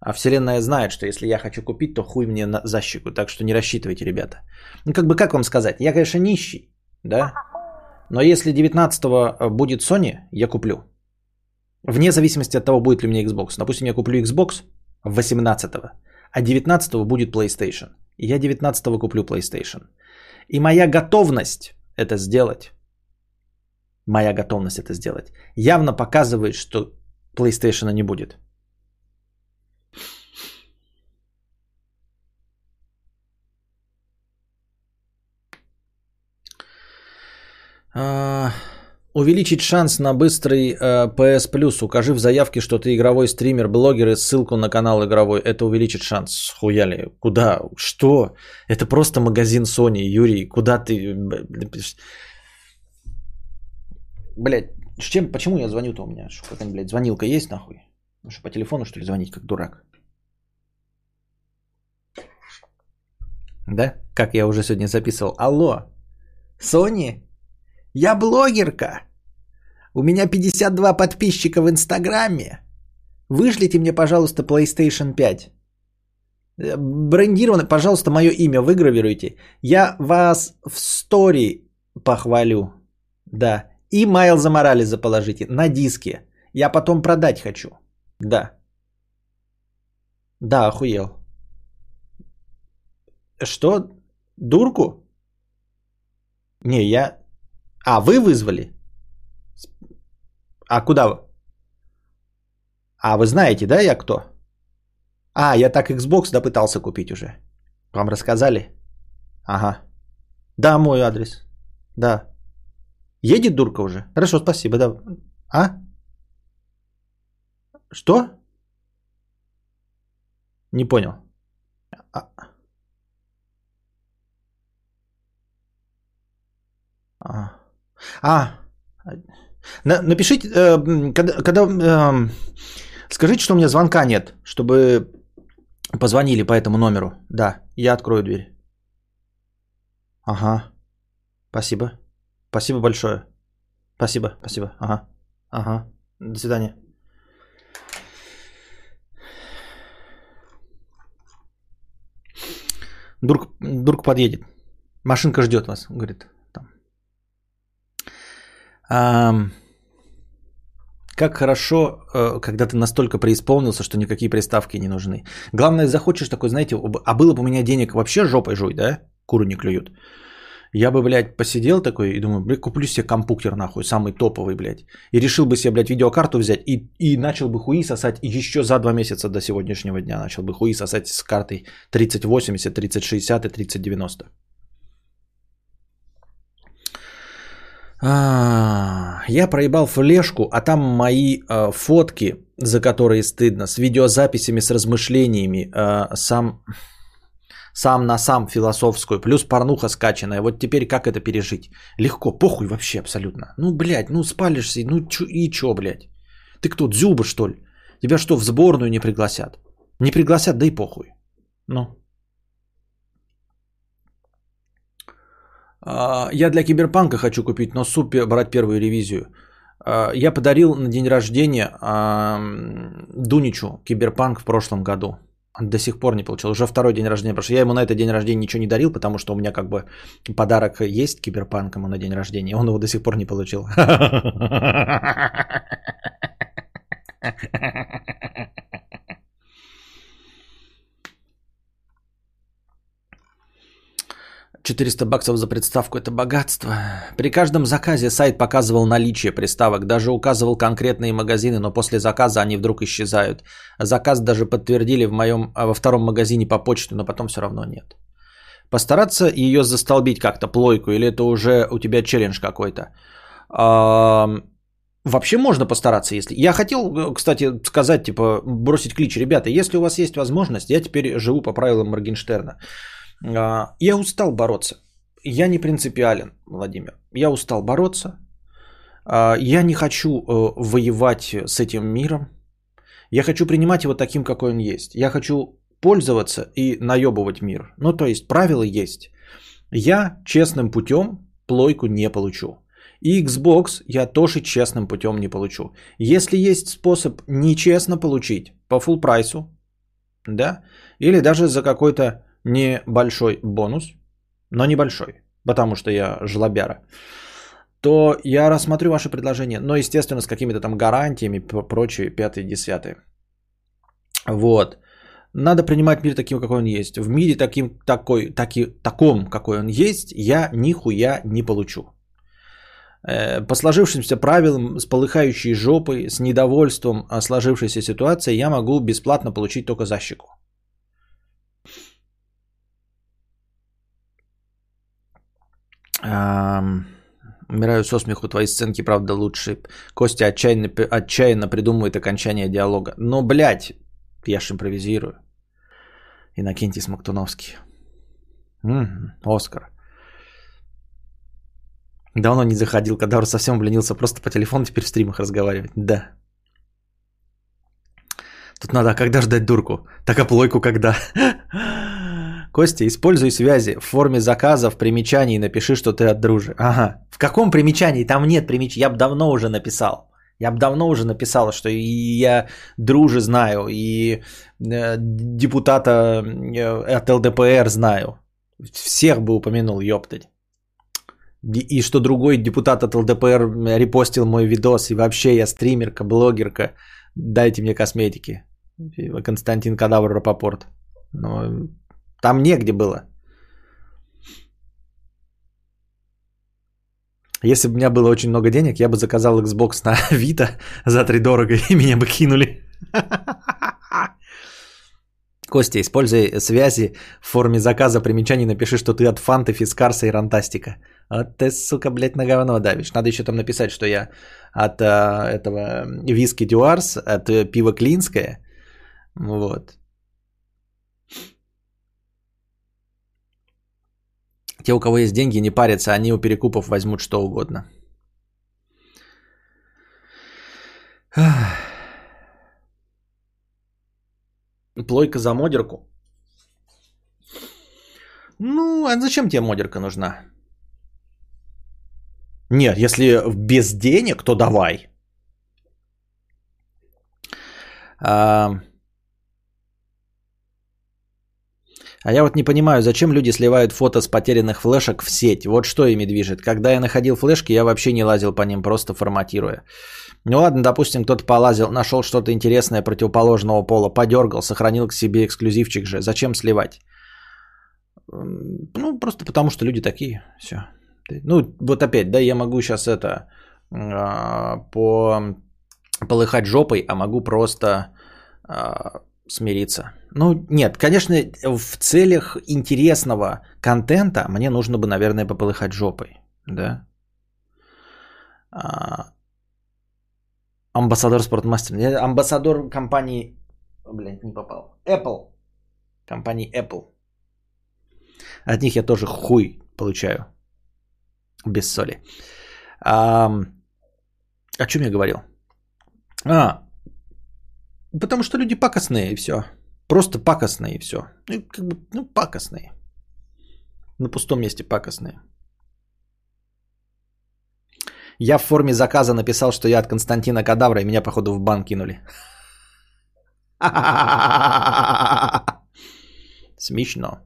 А Вселенная знает, что если я хочу купить, то хуй мне на защику. Так что не рассчитывайте, ребята. Ну, как бы, как вам сказать? Я, конечно, нищий, да? Но если 19-го будет Sony, я куплю. Вне зависимости от того, будет ли у меня Xbox. Допустим, я куплю Xbox 18-го, а 19-го будет PlayStation. И я 19-го куплю PlayStation. И моя готовность это сделать моя готовность это сделать, явно показывает, что PlayStation не будет. А, увеличить шанс на быстрый э, PS Plus. Укажи в заявке, что ты игровой стример, блогер и ссылку на канал игровой. Это увеличит шанс. Хуяли. Куда? Что? Это просто магазин Sony, Юрий. Куда ты... Блять, с чем, почему я звоню-то у меня? Что, какая-нибудь, блядь, звонилка есть нахуй? Ну что, по телефону, что ли, звонить, как дурак? Да? Как я уже сегодня записывал. Алло, Сони, я блогерка. У меня 52 подписчика в Инстаграме. Вышлите мне, пожалуйста, PlayStation 5. Э, брендированно, пожалуйста, мое имя выгравируйте. Я вас в стори похвалю. Да. И Майлза Морализа положите на диске. Я потом продать хочу. Да. Да, охуел. Что? Дурку? Не, я... А, вы вызвали? А куда вы? А, вы знаете, да, я кто? А, я так Xbox допытался купить уже. Вам рассказали? Ага. Да, мой адрес. Да. Едет дурка уже? Хорошо, спасибо, да. А? Что? Не понял. А, а, а напишите, э, когда, когда э, скажите, что у меня звонка нет, чтобы позвонили по этому номеру. Да, я открою дверь. Ага, спасибо. Спасибо большое. Спасибо, спасибо. Ага. Ага. До свидания. Дурк, Дурк подъедет. Машинка ждет вас, говорит. Там. А, как хорошо, э, когда ты настолько преисполнился, что никакие приставки не нужны. Главное, захочешь такой, знаете, а было бы у меня денег вообще жопой жуй, да? Куры не клюют. Я бы, блядь, посидел такой и думаю, блядь, куплю себе компьютер нахуй, самый топовый, блядь. И решил бы себе, блядь, видеокарту взять и, и начал бы хуи сосать еще за два месяца до сегодняшнего дня. Начал бы хуи сосать с картой 3080, 3060 и 3090. А, я проебал флешку, а там мои э, фотки, за которые стыдно, с видеозаписями, с размышлениями, э, сам сам на сам философскую, плюс порнуха скачанная. Вот теперь как это пережить? Легко, похуй вообще абсолютно. Ну, блядь, ну спалишься, ну чё, и чё, блядь? Ты кто, дзюба, что ли? Тебя что, в сборную не пригласят? Не пригласят, да и похуй. Ну. А, я для киберпанка хочу купить, но супер брать первую ревизию. А, я подарил на день рождения Дуничу киберпанк в прошлом году до сих пор не получил. Уже второй день рождения прошел. Я ему на этот день рождения ничего не дарил, потому что у меня как бы подарок есть киберпанк ему на день рождения. Он его до сих пор не получил. 400 баксов за представку – это богатство. При каждом заказе сайт показывал наличие приставок, даже указывал конкретные магазины, но после заказа они вдруг исчезают. Заказ даже подтвердили в моем, а, во втором магазине по почте, но потом все равно нет. Постараться ее застолбить как-то, плойку, или это уже у тебя челлендж какой-то? Вообще можно постараться, если... Я хотел, э, кстати, сказать, типа, бросить клич. Ребята, если у вас есть возможность, я теперь живу по правилам Моргенштерна. А, я устал бороться. Я не принципиален, Владимир. Я устал бороться. А, я не хочу э, воевать с этим миром. Я хочу принимать его таким, какой он есть. Я хочу пользоваться и наебывать мир. Ну, то есть, правила есть. Я честным путем плойку не получу. И Xbox я тоже честным путем не получу. Если есть способ нечестно получить по full прайсу, да, или даже за какой-то небольшой бонус, но небольшой, потому что я жлобяра, то я рассмотрю ваше предложение, но, естественно, с какими-то там гарантиями, прочие, пятые, десятые. Вот. Надо принимать мир таким, какой он есть. В мире таким, такой, таки, таком, какой он есть, я нихуя не получу. Э, по сложившимся правилам, с полыхающей жопой, с недовольством сложившейся ситуацией, я могу бесплатно получить только защику. Умираю со смеху, твои сценки, правда, лучшие. Костя отчаянно, отчаянно придумывает окончание диалога. Но, блядь, я ж импровизирую. Иннокентий Смоктуновский. М-м, Оскар. Давно не заходил, когда уже совсем обленился просто по телефону теперь в стримах разговаривать. Да. Тут надо, а когда ждать дурку? Так а плойку когда? Костя, используй связи в форме заказа, в примечании напиши, что ты от дружи. Ага. В каком примечании? Там нет примечаний. Я бы давно уже написал. Я бы давно уже написал, что и я дружи знаю, и э, депутата э, от ЛДПР знаю. Всех бы упомянул, ёптать. И что другой депутат от ЛДПР репостил мой видос, и вообще я стримерка, блогерка, дайте мне косметики. Константин Кадавр Рапопорт. Но там негде было. Если бы у меня было очень много денег, я бы заказал Xbox на Vita за 3 дорого, и меня бы кинули. Костя, используй связи в форме заказа примечаний, напиши, что ты от Фанты, Фискарса и Рантастика. А ты, сука, блядь, на говно давишь. Надо еще там написать, что я от а, этого виски Дюарс, от э, пива Клинское. Вот. Те, у кого есть деньги, не парятся, они у перекупов возьмут что угодно. Плойка за модерку. Ну, а зачем тебе модерка нужна? Нет, если без денег, то давай. А, а я вот не понимаю, зачем люди сливают фото с потерянных флешек в сеть. Вот что ими движет. Когда я находил флешки, я вообще не лазил по ним, просто форматируя. Ну ладно, допустим, кто-то полазил, нашел что-то интересное противоположного пола, подергал, сохранил к себе эксклюзивчик же. Зачем сливать? Ну, просто потому что люди такие. Все. Ну, вот опять, да, я могу сейчас это а, по полыхать жопой, а могу просто а, смириться. Ну, нет, конечно, в целях интересного контента мне нужно бы, наверное, пополыхать жопой, да. А, амбассадор спортмастер. Амбассадор компании... Блин, не попал. Apple. Компании Apple. От них я тоже хуй получаю. Без соли. А, о чем я говорил? А, потому что люди пакостные и все. Просто пакостные и все. Ну, как бы, ну, пакостные. На пустом месте пакостные. Я в форме заказа написал, что я от Константина Кадавра, и меня, походу, в бан кинули. Смешно.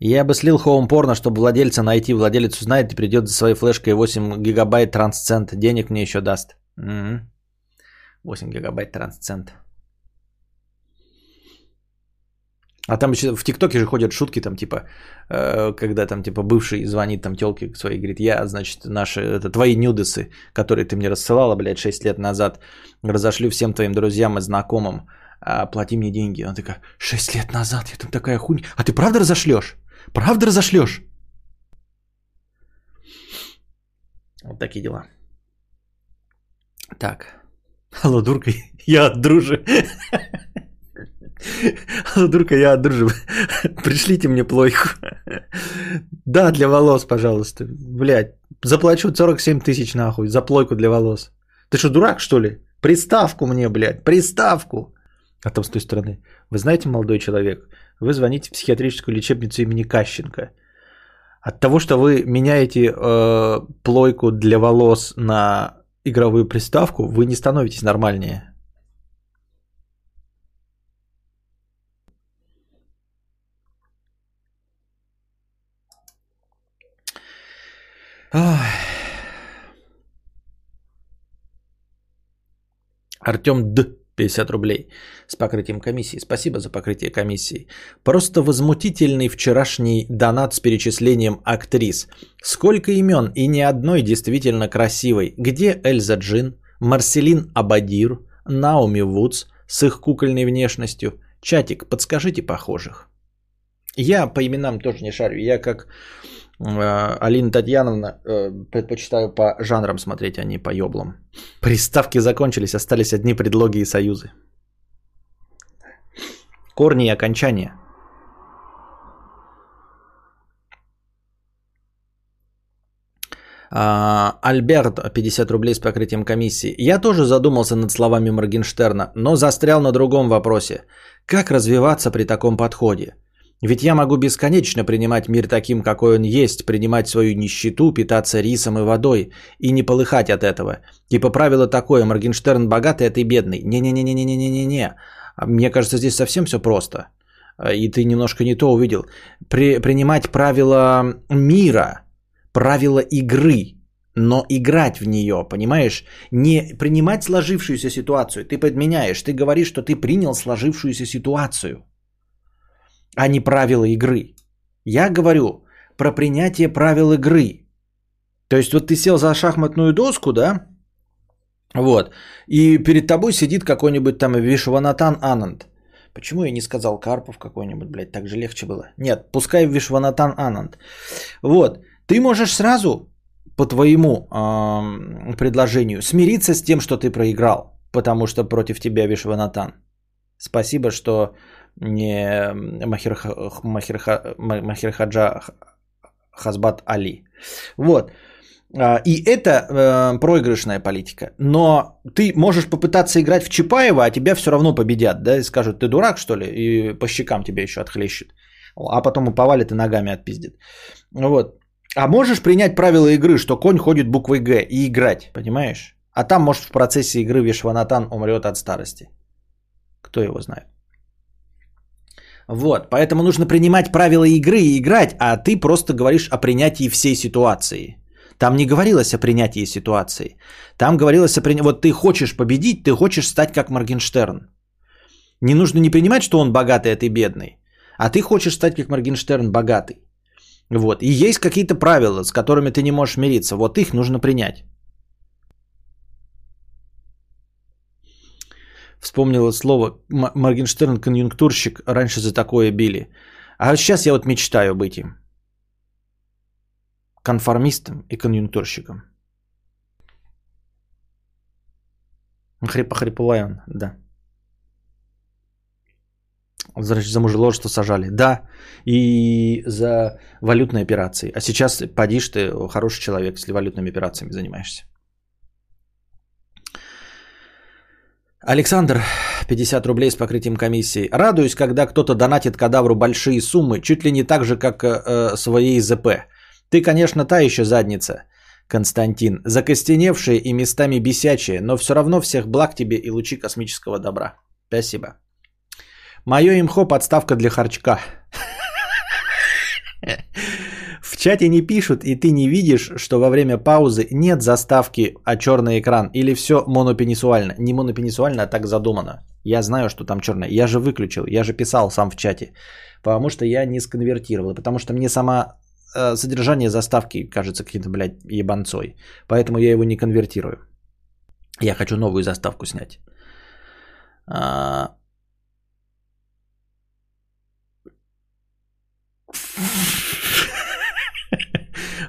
Я бы слил хоум порно, чтобы владельца найти. Владелец узнает и придет за своей флешкой 8 гигабайт трансцент. Денег мне еще даст. 8 гигабайт трансцент. А там еще в ТикТоке же ходят шутки, там типа, э, когда там типа бывший звонит там телке своей, говорит, я, значит, наши, это твои нюдесы, которые ты мне рассылала, блядь, 6 лет назад, разошлю всем твоим друзьям и знакомым, а, плати мне деньги. Она такая, 6 лет назад, я там такая хуйня. А ты правда разошлешь? Правда разошлешь? Вот такие дела. Так. Алло, дурка, я от дружи. Алло, дурка, я от дружи. Пришлите мне плойку. Да, для волос, пожалуйста. Блядь, заплачу 47 тысяч нахуй за плойку для волос. Ты что, дурак, что ли? Приставку мне, блядь, приставку. А там с той стороны. Вы знаете, молодой человек, вы звоните в психиатрическую лечебницу имени Кащенко. От того, что вы меняете э, плойку для волос на игровую приставку, вы не становитесь нормальнее. Артем Д. 50 рублей с покрытием комиссии. Спасибо за покрытие комиссии. Просто возмутительный вчерашний донат с перечислением актрис. Сколько имен и ни одной действительно красивой. Где Эльза Джин, Марселин Абадир, Наоми Вудс с их кукольной внешностью? Чатик, подскажите похожих. Я по именам тоже не шарю. Я как Алина Татьяновна э, предпочитаю по жанрам смотреть, а не по еблам. Приставки закончились, остались одни предлоги и союзы. Корни и окончания. А, Альберт, 50 рублей с покрытием комиссии. Я тоже задумался над словами Моргенштерна, но застрял на другом вопросе. Как развиваться при таком подходе? Ведь я могу бесконечно принимать мир таким, какой он есть, принимать свою нищету, питаться рисом и водой и не полыхать от этого. Типа правило такое, Моргенштерн богатый, а ты бедный. Не-не-не-не-не-не-не. Мне кажется, здесь совсем все просто. И ты немножко не то увидел. При, принимать правила мира, правила игры, но играть в нее, понимаешь? Не принимать сложившуюся ситуацию. Ты подменяешь, ты говоришь, что ты принял сложившуюся ситуацию, а не правила игры. Я говорю про принятие правил игры. То есть вот ты сел за шахматную доску, да? Вот. И перед тобой сидит какой-нибудь там Вишванатан Ананд. Почему я не сказал Карпов какой-нибудь, блядь, так же легче было? Нет, пускай Вишванатан Ананд. Вот. Ты можешь сразу по твоему э, предложению смириться с тем, что ты проиграл, потому что против тебя Вишванатан. Спасибо, что не Махирха, Махирха, Махирхаджа Хазбат Али. Вот. А, и это э, проигрышная политика. Но ты можешь попытаться играть в Чапаева, а тебя все равно победят, да, и скажут, ты дурак, что ли, и по щекам тебя еще отхлещут. А потом и повалит и ногами отпиздит. Вот. А можешь принять правила игры, что конь ходит буквой Г и играть, понимаешь? А там, может, в процессе игры Вишванатан умрет от старости. Кто его знает. Вот, поэтому нужно принимать правила игры и играть, а ты просто говоришь о принятии всей ситуации. Там не говорилось о принятии ситуации. Там говорилось о принятии... Вот ты хочешь победить, ты хочешь стать как Моргенштерн. Не нужно не принимать, что он богатый, а ты бедный. А ты хочешь стать как Моргенштерн богатый. Вот. И есть какие-то правила, с которыми ты не можешь мириться. Вот их нужно принять. Вспомнила слово Моргенштерн конъюнктурщик. Раньше за такое били. А сейчас я вот мечтаю быть им. Конформистом и конъюнктурщиком. Хрипа-хриповая он, да. Значит, за мужеложество сажали. Да, и за валютные операции. А сейчас подишь ты хороший человек, если валютными операциями занимаешься. Александр, 50 рублей с покрытием комиссии. Радуюсь, когда кто-то донатит кадавру большие суммы, чуть ли не так же, как э, своей ЗП. Ты, конечно, та еще задница, Константин. Закостеневшая и местами бесячая, но все равно всех благ тебе и лучи космического добра. Спасибо. Мое имхо подставка для харчка. Чате не пишут, и ты не видишь, что во время паузы нет заставки, а черный экран. Или все монопенисуально. Не монопенисуально, а так задумано. Я знаю, что там черное. Я же выключил, я же писал сам в чате. Потому что я не сконвертировал. Потому что мне сама э, содержание заставки кажется каким-то, блядь, ебанцой. Поэтому я его не конвертирую. Я хочу новую заставку снять. А,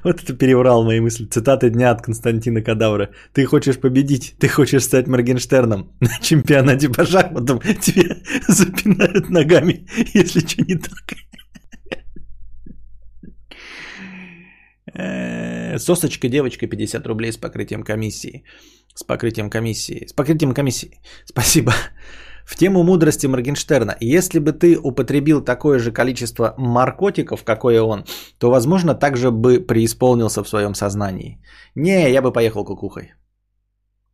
Вот это переврал мои мысли. Цитаты дня от Константина Кадавра. Ты хочешь победить, ты хочешь стать Моргенштерном. На чемпионате по шахматам тебе запинают ногами, если что не так. Э, сосочка девочка 50 рублей с покрытием комиссии. С покрытием комиссии. С покрытием комиссии. Спасибо. В тему мудрости Моргенштерна. Если бы ты употребил такое же количество наркотиков, какое он, то, возможно, также бы преисполнился в своем сознании. Не, я бы поехал кукухой.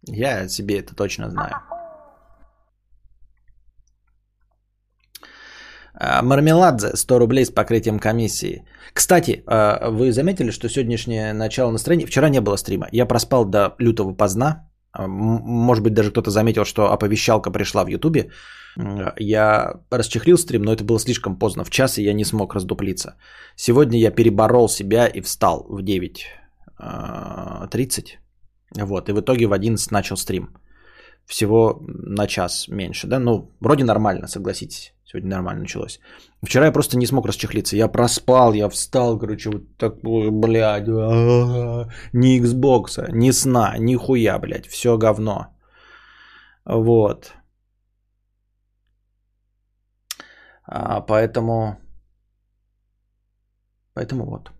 Я себе это точно знаю. А, Мармеладзе, 100 рублей с покрытием комиссии. Кстати, а, вы заметили, что сегодняшнее начало настроения... Вчера не было стрима. Я проспал до лютого поздна. А, может быть, даже кто-то заметил, что оповещалка пришла в Ютубе. Я расчехлил стрим, но это было слишком поздно в час, и я не смог раздуплиться. Сегодня я переборол себя и встал в 9.30. А, вот, и в итоге в 11 начал стрим. Всего на час меньше, да? Ну, вроде нормально, согласитесь. Сегодня нормально началось. Вчера я просто не смог расчехлиться. Я проспал, я встал, короче, вот такой, блядь, ни Xbox, ни сна, ни хуя, блядь, все говно. Вот. А, поэтому, поэтому вот.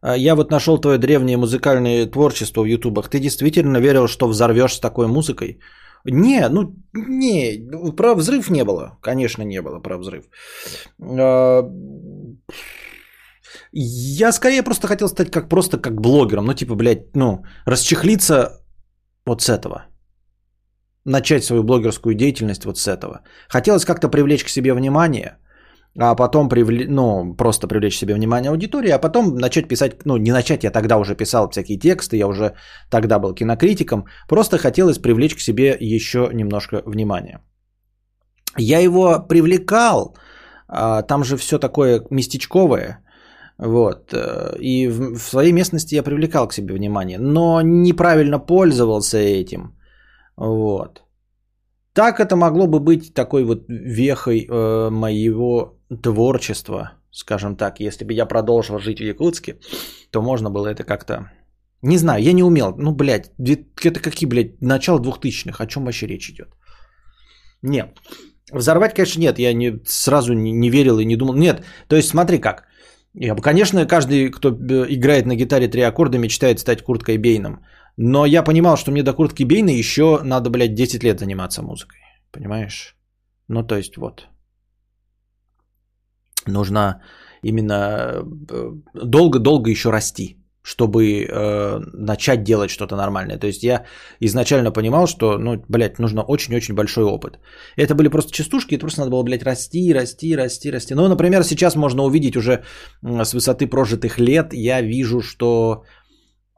А, я вот нашел твое древнее музыкальное творчество в ютубах. Ты действительно верил, что взорвешь с такой музыкой? Не, ну не, про взрыв не было, конечно, не было про взрыв. А, я скорее просто хотел стать как просто как блогером, ну типа, блядь, ну, расчехлиться вот с этого. Начать свою блогерскую деятельность вот с этого. Хотелось как-то привлечь к себе внимание – а потом привле... ну, просто привлечь себе внимание аудитории, а потом начать писать, ну, не начать, я тогда уже писал всякие тексты, я уже тогда был кинокритиком, просто хотелось привлечь к себе еще немножко внимания. Я его привлекал, а, там же все такое местечковое, вот, э, и в своей местности я привлекал к себе внимание, но неправильно пользовался этим, вот. Так это могло бы быть такой вот вехой э, моего творчества, скажем так. Если бы я продолжил жить в Якутске, то можно было это как-то... Не знаю, я не умел. Ну, блядь, это какие, блядь, начало двухтысячных, о чем вообще речь идет? Нет. Взорвать, конечно, нет. Я не, сразу не, не верил и не думал. Нет, то есть смотри как. Я, конечно, каждый, кто э, играет на гитаре три аккорда, мечтает стать Курткой Бейном. Но я понимал, что мне до Куртки Бейна еще надо, блядь, 10 лет заниматься музыкой. Понимаешь? Ну, то есть вот нужно именно э, долго-долго еще расти, чтобы э, начать делать что-то нормальное. То есть я изначально понимал, что, ну, блядь, нужно очень-очень большой опыт. Это были просто частушки, это просто надо было, блядь, расти, расти, расти, расти. Ну, например, сейчас можно увидеть уже с высоты прожитых лет, я вижу, что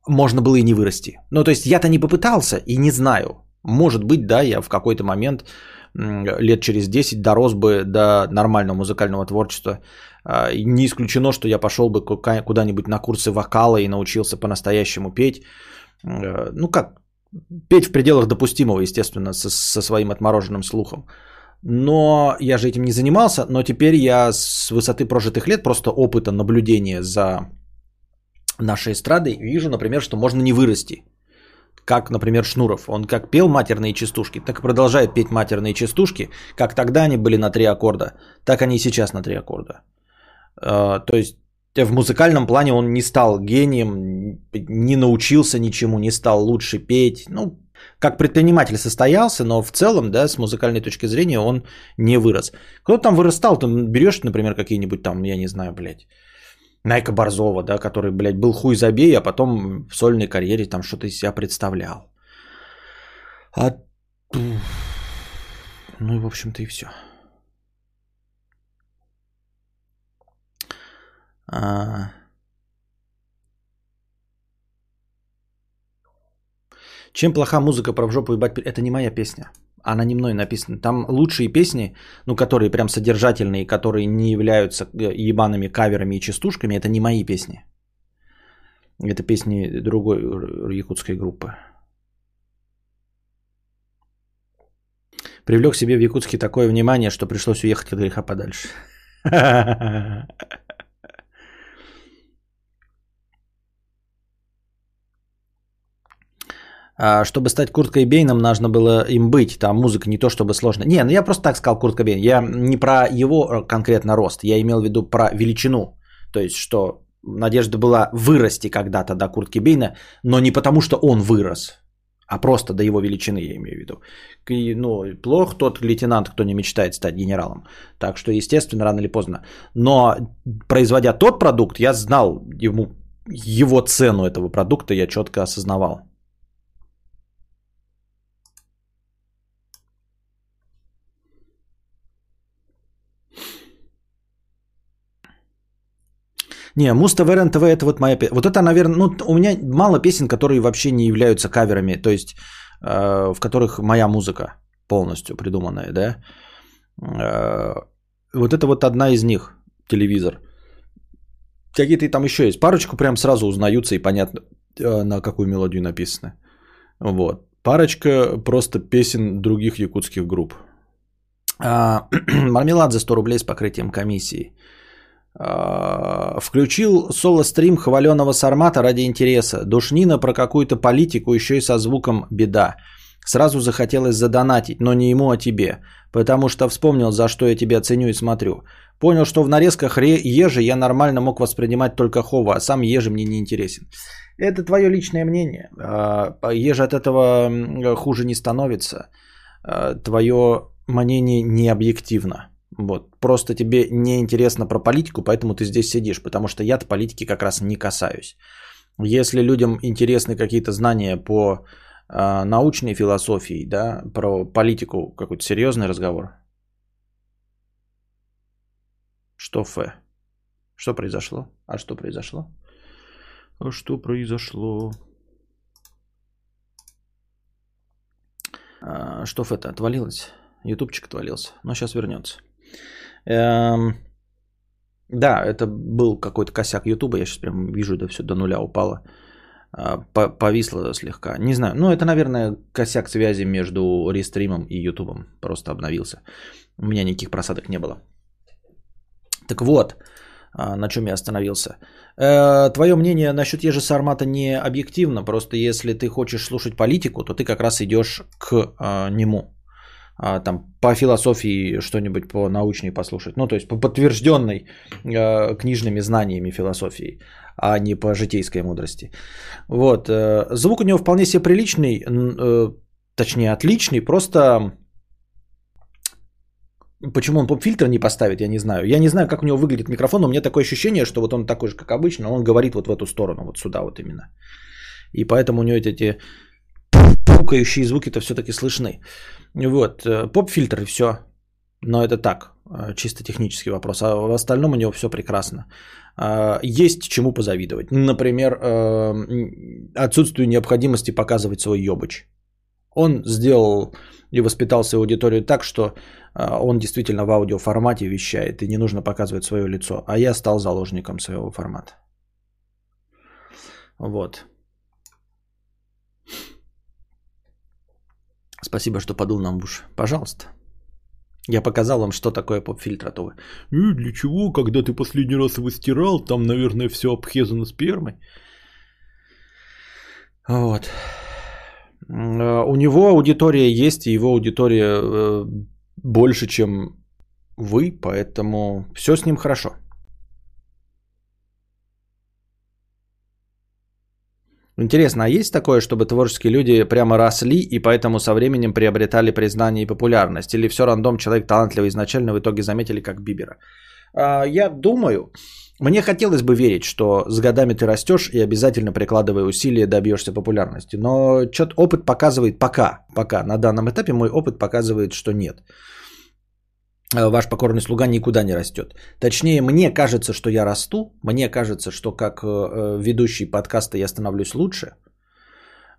можно было и не вырасти. Ну, то есть я-то не попытался и не знаю. Может быть, да, я в какой-то момент лет через 10 дорос бы до нормального музыкального творчества. А, не исключено, что я пошел бы куда-нибудь на курсы вокала и научился по-настоящему петь. Э, ну как, петь в пределах допустимого, естественно, со, со своим отмороженным слухом. Но я же этим не занимался, но теперь я с высоты прожитых лет, просто опыта наблюдения за нашей эстрадой, вижу, например, что можно не вырасти как, например, Шнуров. Он как пел матерные частушки, так и продолжает петь матерные частушки. Как тогда они были на три аккорда, так они и сейчас на три аккорда. А, то есть в музыкальном плане он не стал гением, не научился ничему, не стал лучше петь. Ну, как предприниматель состоялся, но в целом, да, с музыкальной точки зрения он не вырос. Кто там вырастал, там берешь, например, какие-нибудь там, я не знаю, блядь, Найка Борзова, да, который, блядь, был хуй забей, а потом в сольной карьере там что-то из себя представлял. А... Ну и, в общем-то, и все. А... Чем плоха музыка про в жопу ебать? Это не моя песня. Она не мной написана. Там лучшие песни, ну, которые прям содержательные, которые не являются э, ебаными каверами и частушками, это не мои песни. Это песни другой якутской группы. Привлек себе в Якутске такое внимание, что пришлось уехать от греха подальше. А, чтобы стать Курткой Бейном, нужно было им быть. Там музыка не то чтобы сложная. Не, ну я просто так сказал Куртка Бейн. Я не про его э, конкретно рост. Я имел в виду про величину. То есть, что надежда была вырасти когда-то до Куртки Бейна, но не потому, что он вырос, а просто до его величины, я имею в виду. И, ну, плох тот лейтенант, кто не мечтает стать генералом. Так что, естественно, рано или поздно. Но производя тот продукт, я знал ему, его цену этого продукта, я четко осознавал. Не, Муз ТВ, ТВ это вот моя. Вот это, наверное, ну, у меня мало песен, которые вообще не являются каверами, то есть э, в которых моя музыка полностью придуманная, да. Э, вот это вот одна из них, телевизор. Какие-то там еще есть. Парочку прям сразу узнаются и понятно, э, на какую мелодию написано. Вот. Парочка просто песен других якутских групп. А, мармелад за 100 рублей с покрытием комиссии. А, включил соло-стрим хваленого Сармата ради интереса. Душнина про какую-то политику, еще и со звуком «беда». Сразу захотелось задонатить, но не ему, а тебе. Потому что вспомнил, за что я тебя ценю и смотрю. Понял, что в нарезках ежи я нормально мог воспринимать только Хова, а сам ежи мне не интересен. Это твое личное мнение. А, ежи от этого хуже не становится. Твое мнение не объективно. Вот. Просто тебе не интересно про политику, поэтому ты здесь сидишь, потому что я-то политики как раз не касаюсь. Если людям интересны какие-то знания по э, научной философии, да, про политику, какой-то серьезный разговор. Что Ф? Что произошло? А что произошло? А что произошло? А, что Ф это отвалилось? Ютубчик отвалился. Но сейчас вернется. Эм, да, это был какой-то косяк Ютуба. Я сейчас прям вижу, да все до нуля упало. А, повисло слегка. Не знаю. Ну, это, наверное, косяк связи между рестримом и Ютубом. Просто обновился. У меня никаких просадок не было. Так вот, а, на чем я остановился. Э, твое мнение насчет Ежи Сармата не объективно. Просто если ты хочешь слушать политику, то ты как раз идешь к а, нему. А, там по философии что-нибудь по научной послушать. Ну, то есть по подтвержденной э, книжными знаниями философии, а не по житейской мудрости. Вот. Э, звук у него вполне себе приличный, э, точнее отличный, просто Почему он поп-фильтр не поставит, я не знаю. Я не знаю, как у него выглядит микрофон, но у меня такое ощущение, что вот он такой же, как обычно, он говорит вот в эту сторону, вот сюда вот именно. И поэтому у него эти пукающие звуки-то все-таки слышны. Вот, э, поп-фильтр и все. Но это так, э, чисто технический вопрос. А в остальном у него все прекрасно. А, есть чему позавидовать. Например, э, отсутствию необходимости показывать свой ёбыч. Он сделал и воспитал свою аудиторию так, что он действительно в аудиоформате вещает, и не нужно показывать свое лицо. А я стал заложником своего формата. Вот. Спасибо, что подул нам в уши. Пожалуйста. Я показал вам, что такое поп-фильтр, а то вы... «Э, для чего? Когда ты последний раз его стирал, там, наверное, все обхезано спермой. Вот. Э, у него аудитория есть, и его аудитория э, больше, чем вы, поэтому все с ним хорошо. Интересно, а есть такое, чтобы творческие люди прямо росли и поэтому со временем приобретали признание и популярность? Или все рандом человек талантливый изначально в итоге заметили как Бибера? А, я думаю, мне хотелось бы верить, что с годами ты растешь и обязательно прикладывая усилия добьешься популярности. Но что-то опыт показывает пока, пока на данном этапе мой опыт показывает, что нет. Э, ваш покорный слуга никуда не растет. Точнее, мне кажется, что я расту, мне кажется, что как э, ведущий подкаста я становлюсь лучше.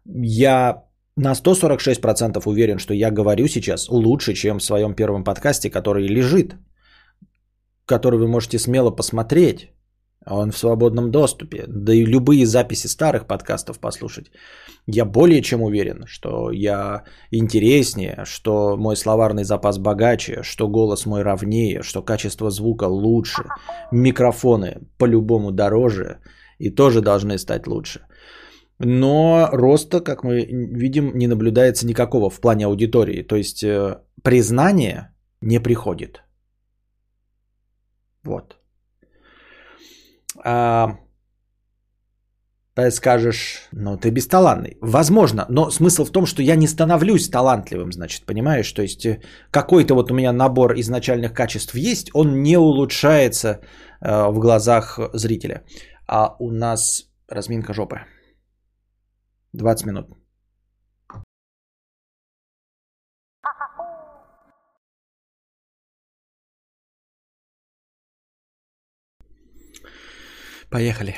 Я на 146% уверен, что я говорю сейчас лучше, чем в своем первом подкасте, который лежит, который вы можете смело посмотреть. Он в свободном доступе. Да и любые записи старых подкастов послушать. Я более чем уверен, что я интереснее, что мой словарный запас богаче, что голос мой ровнее, что качество звука лучше, микрофоны по-любому дороже и тоже должны стать лучше. Но роста, как мы видим, не наблюдается никакого в плане аудитории. То есть э, признание не приходит. Вот. А, скажешь, ну ты бесталантный. Возможно, но смысл в том, что я не становлюсь талантливым, значит, понимаешь? То есть э, какой-то вот у меня набор изначальных качеств есть, он не улучшается э, в глазах зрителя. А у нас разминка жопы. 20 минут. Поехали.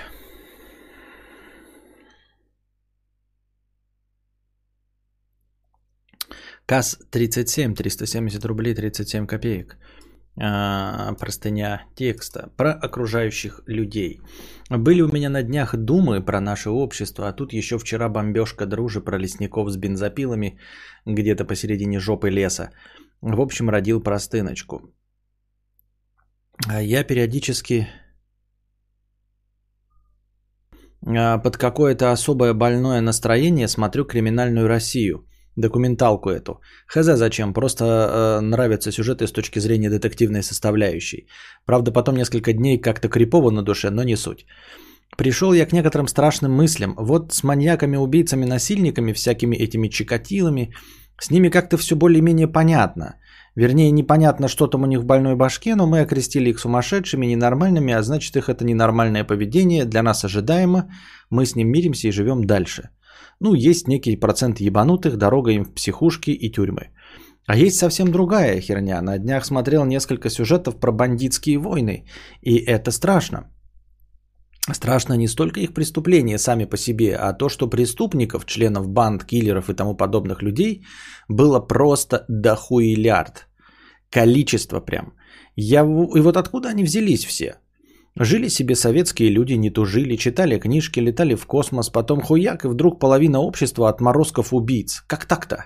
КАС 37, 370 рублей 37 копеек. А, простыня текста про окружающих людей. Были у меня на днях думы про наше общество, а тут еще вчера бомбежка дружи про лесников с бензопилами где-то посередине жопы леса. В общем, родил простыночку. А я периодически а, под какое-то особое больное настроение смотрю «Криминальную Россию», документалку эту. Хз зачем, просто э, нравятся сюжеты с точки зрения детективной составляющей. Правда, потом несколько дней как-то крипово на душе, но не суть. Пришел я к некоторым страшным мыслям. Вот с маньяками, убийцами, насильниками, всякими этими чикатилами, с ними как-то все более-менее понятно. Вернее, непонятно, что там у них в больной башке, но мы окрестили их сумасшедшими, ненормальными, а значит их это ненормальное поведение для нас ожидаемо, мы с ним миримся и живем дальше. Ну, есть некий процент ебанутых, дорога им в психушки и тюрьмы. А есть совсем другая херня. На днях смотрел несколько сюжетов про бандитские войны, и это страшно. Страшно не столько их преступления сами по себе, а то, что преступников, членов банд, киллеров и тому подобных людей было просто дохуилярд. Количество прям. Я... И вот откуда они взялись все? Жили себе советские люди, не тужили, читали книжки, летали в космос, потом хуяк, и вдруг половина общества отморозков убийц. Как так-то?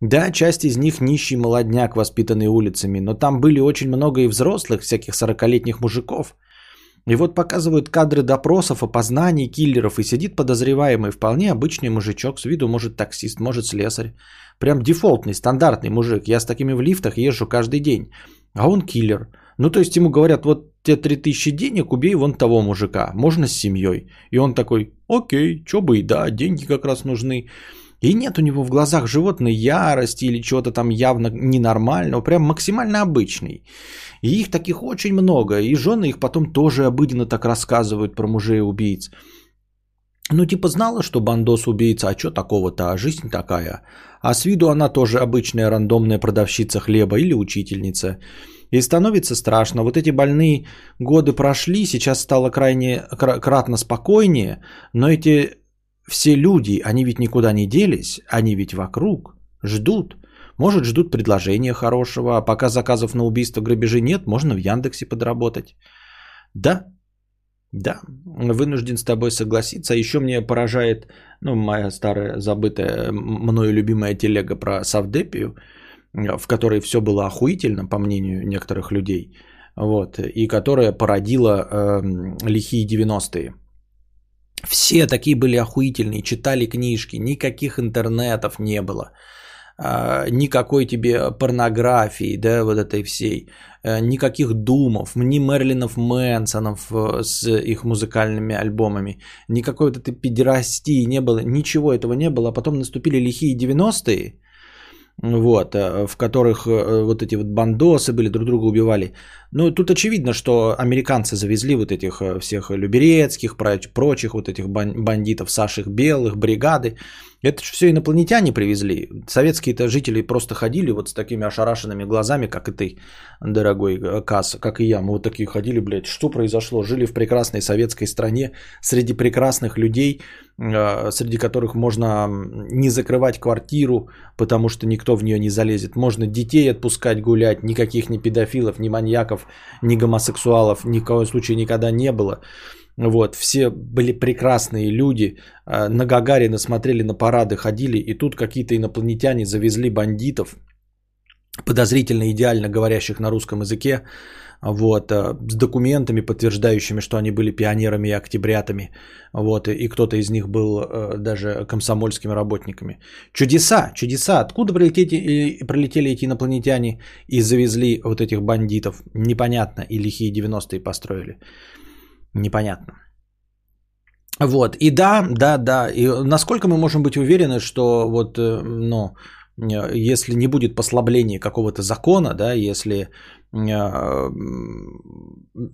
Да, часть из них нищий молодняк, воспитанный улицами, но там были очень много и взрослых, всяких сорокалетних мужиков – и вот показывают кадры допросов, опознаний киллеров, и сидит подозреваемый, вполне обычный мужичок, с виду может таксист, может слесарь. Прям дефолтный, стандартный мужик. Я с такими в лифтах езжу каждый день. А он киллер. Ну, то есть ему говорят, вот те 3000 денег, убей вон того мужика, можно с семьей. И он такой, окей, чё бы и да, деньги как раз нужны. И нет у него в глазах животной ярости или чего-то там явно ненормального, прям максимально обычный. И их таких очень много, и жены их потом тоже обыденно так рассказывают про мужей убийц. Ну, типа знала, что бандос убийца, а что такого-то, а жизнь такая. А с виду она тоже обычная рандомная продавщица хлеба или учительница. И становится страшно. Вот эти больные годы прошли, сейчас стало крайне кратно спокойнее, но эти все люди, они ведь никуда не делись, они ведь вокруг, ждут. Может, ждут предложения хорошего, а пока заказов на убийство, грабежи нет, можно в Яндексе подработать. Да, да, вынужден с тобой согласиться. А еще мне поражает, ну, моя старая, забытая, мною любимая телега про Савдепию, в которой все было охуительно, по мнению некоторых людей, вот, и которая породила э, лихие 90-е. Все такие были охуительные, читали книжки, никаких интернетов не было. А, никакой тебе порнографии, да, вот этой всей, э, никаких думов, ни Мерлинов Мэнсонов э, с их музыкальными альбомами, никакой вот этой педерастии не было, ничего этого не было, а потом наступили лихие 90-е, вот, э, в которых вот эти вот бандосы были, друг друга убивали. Ну, тут очевидно, что американцы завезли вот этих всех Люберецких, прочих вот этих бандитов, Саших Белых, бригады, это же все инопланетяне привезли. Советские-то жители просто ходили вот с такими ошарашенными глазами, как и ты, дорогой э, Касс, как и я. Мы вот такие ходили, блядь, что произошло? Жили в прекрасной советской стране, среди прекрасных людей, э, среди которых можно не закрывать квартиру, потому что никто в нее не залезет. Можно детей отпускать гулять, никаких ни педофилов, ни маньяков, ни гомосексуалов ни в коем случае никогда не было. Вот, все были прекрасные люди, а, на Гагарина смотрели на парады, ходили, и тут какие-то инопланетяне завезли бандитов, подозрительно идеально говорящих на русском языке, вот, а, с документами, подтверждающими, что они были пионерами и октябрятами, вот, и кто-то из них был а, даже комсомольскими работниками. Чудеса, чудеса, откуда прилетели, прилетели эти инопланетяне и завезли вот этих бандитов, непонятно, и лихие 90-е построили. Непонятно. Вот, и да, да, да, и насколько мы можем быть уверены, что вот, э, ну, э, если не будет послабления какого-то закона, да, если э,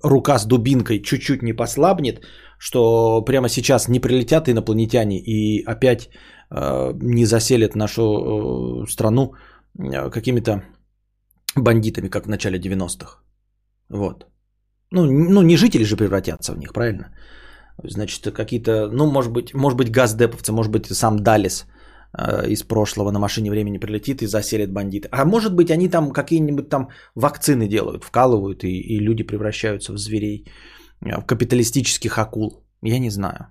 рука с дубинкой чуть-чуть не послабнет, что прямо сейчас не прилетят инопланетяне и опять не заселят нашу страну какими-то бандитами, как в начале 90-х. Вот. Ну, ну, не жители же превратятся в них, правильно? Значит, какие-то, ну, может быть, может быть, газдеповцы, может быть, сам Далис э, из прошлого на машине времени прилетит и заселит бандиты. А может быть, они там какие-нибудь там вакцины делают, вкалывают, и, и люди превращаются в зверей, э, в капиталистических акул. Я не знаю.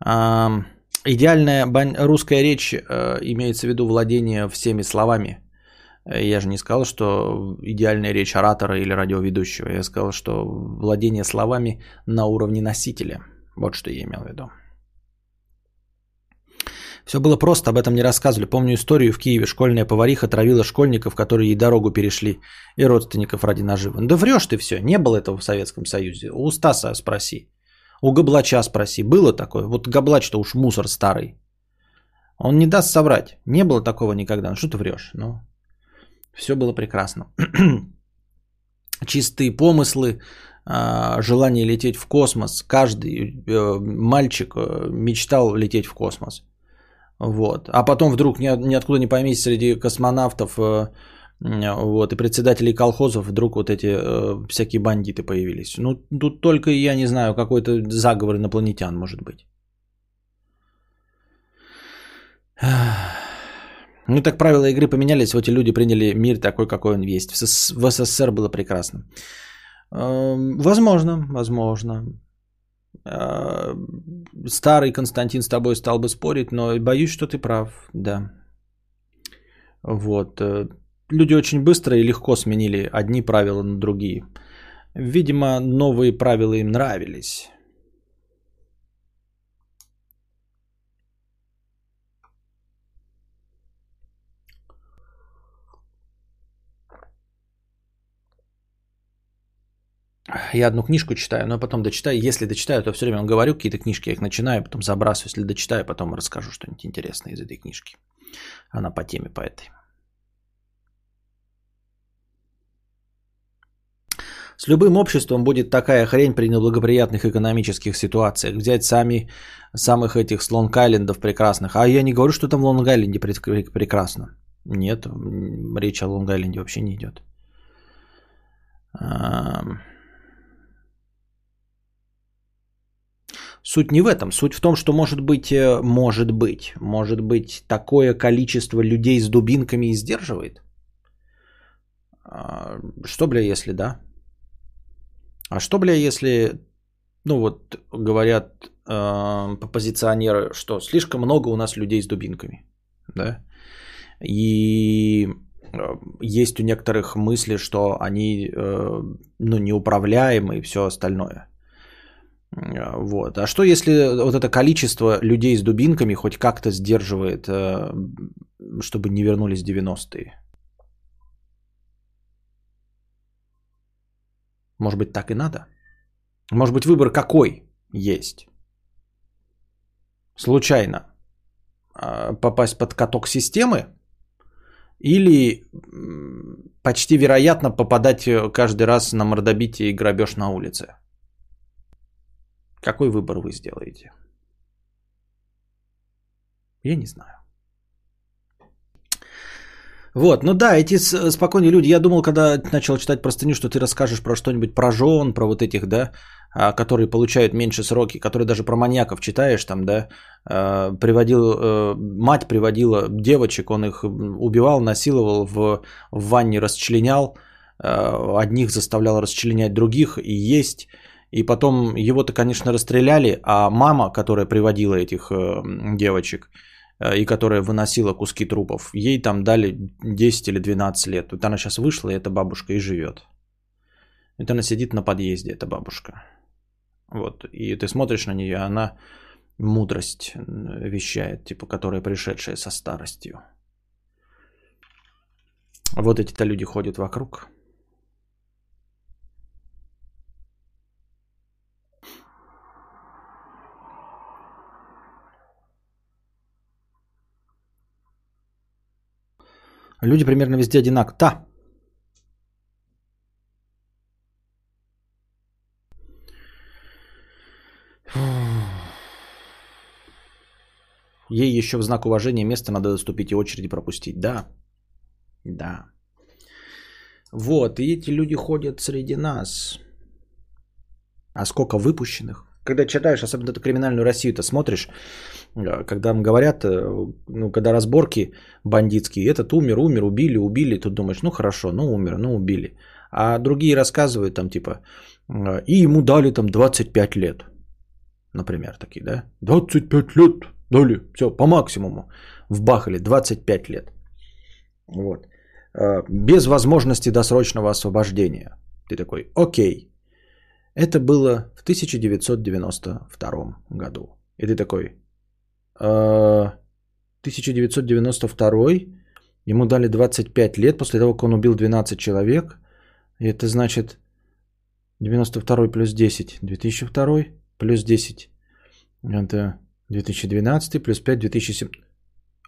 А, Идеальная бан- русская речь э, имеется в виду владение всеми словами. Э, Я же не сказал, что идеальная речь оратора или радиоведущего. Я сказал, что владение словами на уровне носителя. Вот что я имел в виду. Все было просто, об этом не рассказывали. Помню историю в Киеве. Школьная повариха травила школьников, которые ей дорогу перешли, и родственников ради наживы. Да врешь ты все, не было этого в Советском Союзе. У Стаса спроси. У Габлача спроси. Было такое? Вот Габлач-то уж мусор старый. Он не даст соврать. Не было такого никогда. Ну что ты врешь? Ну, все было прекрасно. Чистые помыслы, а, желание лететь в космос. Каждый э, мальчик э, мечтал лететь в космос. Вот. А потом вдруг ни- ниоткуда не поймите среди космонавтов э, вот, и председателей колхозов вдруг вот эти всякие бандиты появились. Ну, тут только, я не знаю, какой-то заговор инопланетян может быть. Ну, так правила игры поменялись, вот эти люди приняли мир такой, какой он есть. В СС- в СССР было прекрасно. Эм, Возможно, возможно. Э, Старый Константин с тобой стал бы спорить, но боюсь, что ты прав, да. Вот. э, Люди очень быстро и легко сменили одни правила на другие. Видимо, новые правила им нравились. Я одну книжку читаю, но потом дочитаю. Если дочитаю, то все время говорю какие-то книжки, я их начинаю, потом забрасываю. Если дочитаю, потом расскажу что-нибудь интересное из этой книжки. Она по теме по этой. С любым обществом будет такая хрень при неблагоприятных экономических ситуациях. Взять сами самых этих с Лонг-Айлендов прекрасных. А я не говорю, что там в Лонг-Айленде прекрасно. Нет, речь о Лонг-Айленде вообще не идет. Суть не в этом. Суть в том, что может быть, э, может быть, может быть, такое количество людей с дубинками и сдерживает. А, Что, бля, если да? А что, бля, если, ну вот, говорят э, позиционеры, что слишком много у нас людей с дубинками, да? И э, есть у некоторых мысли, что они, э, ну, неуправляемы и все остальное. Э, Вот. А что если вот это количество людей с дубинками хоть как-то сдерживает, э, чтобы не вернулись 90-е? Может быть, так и надо? Может быть, выбор какой есть? Случайно а, попасть под каток системы или почти вероятно попадать э, каждый раз на мордобитие и грабеж на улице? Какой выбор вы сделаете? Я не знаю. Вот, ну да, эти с- спокойные люди. Я думал, когда начал читать простыню, что ты расскажешь про что-нибудь про жен, про вот этих, да, а, которые получают меньше сроки, которые даже про маньяков читаешь там, да, а, приводил, э, мать приводила девочек, он их убивал, насиловал, в, в ванне расчленял, а, одних заставлял расчленять других и есть. И потом его-то, конечно, расстреляли, а мама, которая приводила этих э, девочек, э, и которая выносила куски трупов, ей там дали 10 или 12 лет. Вот она сейчас вышла, и эта бабушка и живет. Это она сидит на подъезде, эта бабушка. Вот. И ты смотришь на нее, она мудрость м, вещает, типа, которая пришедшая со старостью. Вот эти-то люди ходят вокруг. Люди примерно везде одинаковы. Да. Ей еще в знак уважения место надо доступить и очереди пропустить. Да. Да. Вот, и эти люди ходят среди нас. А сколько выпущенных? Когда читаешь, особенно эту криминальную Россию-то смотришь, э, когда им говорят, э, ну, когда разборки бандитские, этот умер, умер, убили, убили, тут думаешь, ну хорошо, ну умер, ну убили. А другие рассказывают там типа, э, и ему дали там 25 лет, например, такие, да? 25 лет Дали, все, по максимуму. Вбахали 25 лет. Вот. Без возможности досрочного освобождения. Ты такой, окей. Это было в 1992 году. И ты такой, 1992, «Э, ему дали 25 лет после того, как он убил 12 человек. И это значит 92 плюс 10, 2002 плюс 10. Это 2012 плюс 5, 2007.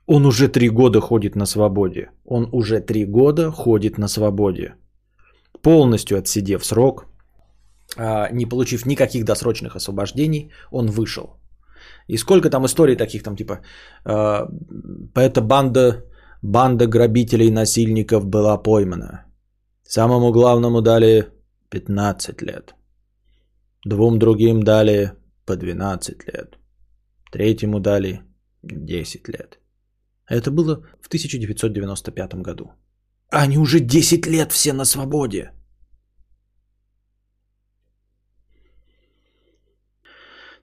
Он уже три года ходит на свободе. Он уже три года ходит на свободе. Полностью отсидев срок, а, не получив никаких досрочных освобождений, он вышел. И сколько там историй таких, там типа, а, эта банда, банда грабителей, насильников была поймана. Самому главному дали 15 лет. Двум другим дали по 12 лет. Третьему дали 10 лет. Это было в 1995 году. Они уже 10 лет все на свободе.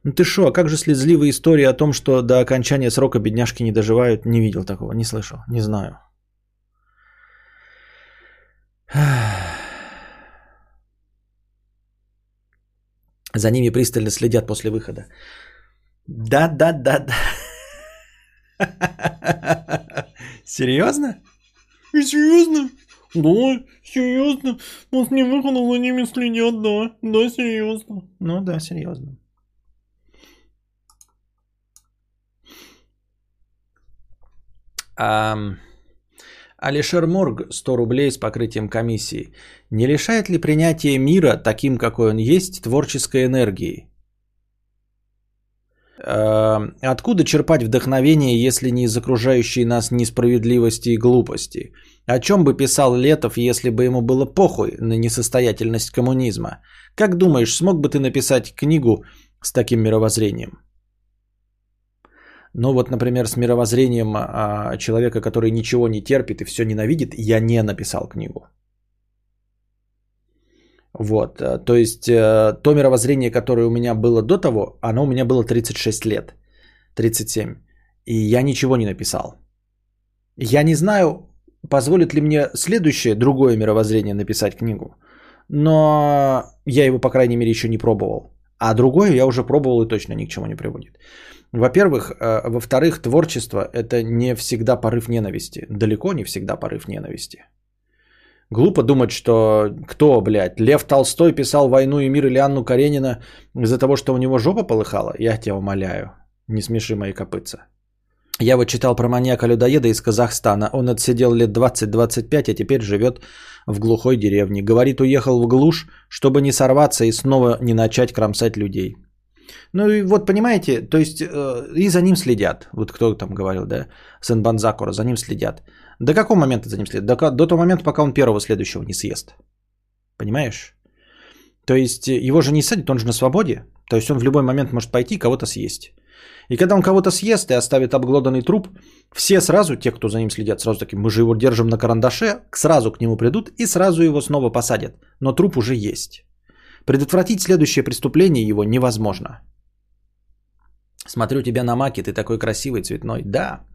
Ну ты что, а как же слезливые истории о том, что до окончания срока бедняжки не доживают? Не видел такого, не слышал, не знаю. За ними пристально следят после выхода. Да, да, да, да. Серьезно? Серьезно? Да, серьезно. После выхода за ними следят, да. Да, серьезно. Ну да, серьезно. Um, Алишер Морг, 100 рублей с покрытием комиссии. Не лишает ли принятие мира, таким какой он есть, творческой энергии? Откуда черпать вдохновение, если не из окружающей нас несправедливости и глупости? О чем бы писал Летов, если бы ему было похуй на несостоятельность коммунизма? Как думаешь, смог бы ты написать книгу с таким мировоззрением? Ну вот, например, с мировоззрением а, человека, который ничего не терпит и все ненавидит, я не написал книгу. Вот, э, то есть э, то мировоззрение, которое у меня было до того, оно у меня было 36 лет, 37. И я ничего не написал. Я не знаю, позволит ли мне следующее, другое мировоззрение написать книгу. Но я его, по крайней мере, еще не пробовал. А другое я уже пробовал и точно ни к чему не приводит. Во-первых. Э, во-вторых, творчество – это не всегда порыв ненависти. Далеко не всегда порыв ненависти. Глупо думать, что кто, блядь, Лев Толстой писал «Войну и мир» или Анну Каренина из-за того, что у него жопа полыхала? Я тебя умоляю, не смеши мои копытца. Я вот читал про маньяка-людоеда из Казахстана. Он отсидел лет 20-25, а теперь живет в глухой деревне. Говорит, уехал в глушь, чтобы не сорваться и снова не начать кромсать людей. Ну и вот понимаете, то есть э, и за ним следят. Вот кто там говорил, да, Сенбан Закура, за ним следят. До какого момента за ним следят? До, до того момента, пока он первого следующего не съест. Понимаешь? То есть э, его же не садят, он же на свободе. То есть он в любой момент может пойти и кого-то съесть. И когда он кого-то съест и оставит обглоданный труп, все сразу, те, кто за ним следят, сразу такие, мы же его держим на карандаше, сразу к нему придут и сразу его снова посадят. Но труп уже есть. Предотвратить следующее преступление его невозможно. Смотрю тебя на маке, ты такой красивый, цветной. Да,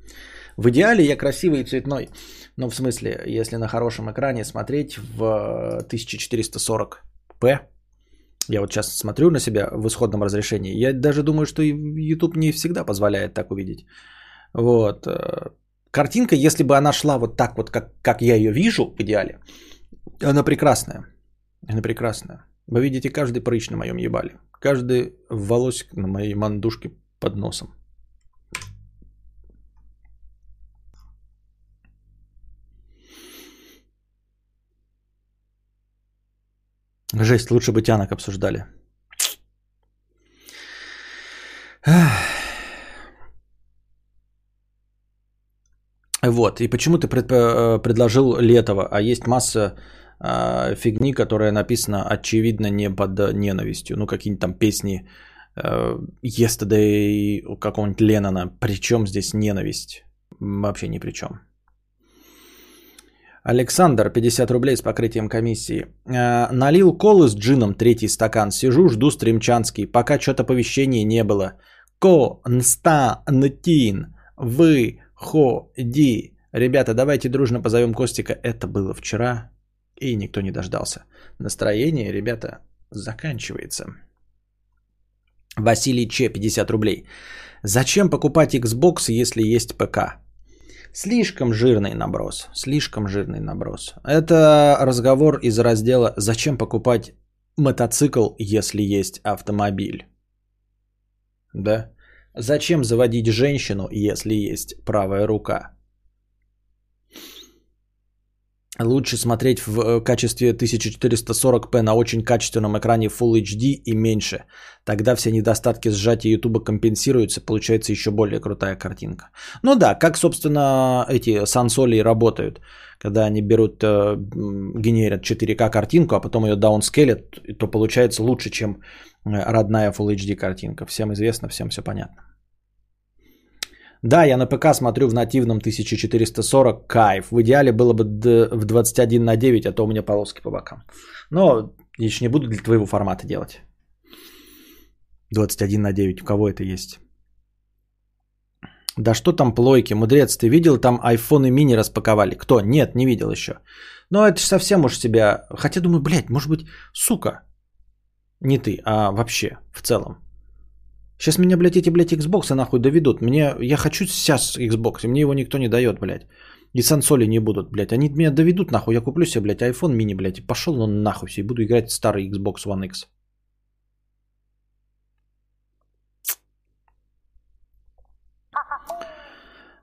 в идеале я красивый и цветной. Но в смысле, если на хорошем экране смотреть в 1440p, я вот сейчас смотрю на себя в исходном разрешении, я даже думаю, что YouTube не всегда позволяет так увидеть. Вот. Э, картинка, если бы она шла вот так вот, как, как я ее вижу в идеале, она прекрасная. Она прекрасная. Вы видите каждый прыщ на моем ебале. Каждый волосик на моей мандушке под носом. Жесть, лучше бы тянок обсуждали. Вот, и почему ты пред, э, предложил Летова, а есть масса э, фигни, которая написана очевидно не под ненавистью. Ну, какие-нибудь там песни э, Yesterday какого-нибудь Леннона. Причем здесь ненависть? Вообще ни при чем. Александр, 50 рублей с покрытием комиссии. Э, налил колы с джином, третий стакан. Сижу, жду стримчанский. Пока что-то оповещения не было. Константин, выходи. Ребята, давайте дружно позовем Костика. Это было вчера, и никто не дождался. Настроение, ребята, заканчивается. Василий Че, 50 рублей. Зачем покупать Xbox, если есть ПК? Слишком жирный наброс. Слишком жирный наброс. Это разговор из раздела «Зачем покупать мотоцикл, если есть автомобиль?» Да? Зачем заводить женщину, если есть правая рука? Лучше смотреть в э, качестве 1440p на очень качественном экране Full HD и меньше. Тогда все недостатки сжатия YouTube компенсируются, получается еще более крутая картинка. Ну да, как, собственно, эти сансоли работают. Когда они берут, э, генерят 4К картинку, а потом ее даунскейлят, то получается лучше, чем э, родная Full HD картинка. Всем известно, всем все понятно. Да, я на ПК смотрю в нативном 1440, кайф. В идеале было бы в 21 на 9, а то у меня полоски по бокам. Но я еще не буду для твоего формата делать. 21 на 9, у кого это есть? Да что там плойки, мудрец, ты видел, там айфоны мини распаковали? Кто? Нет, не видел еще. Но это же совсем уж себя... Хотя думаю, блядь, может быть, сука. Не ты, а вообще, в целом. Сейчас меня, блядь, эти, блядь, Xbox нахуй доведут. Мне, я хочу сейчас Xbox, и мне его никто не дает, блядь. И сансоли не будут, блядь. Они меня доведут нахуй. Я куплю себе, блядь, iPhone мини, блядь. И пошел он нахуй все. И буду играть в старый Xbox One X.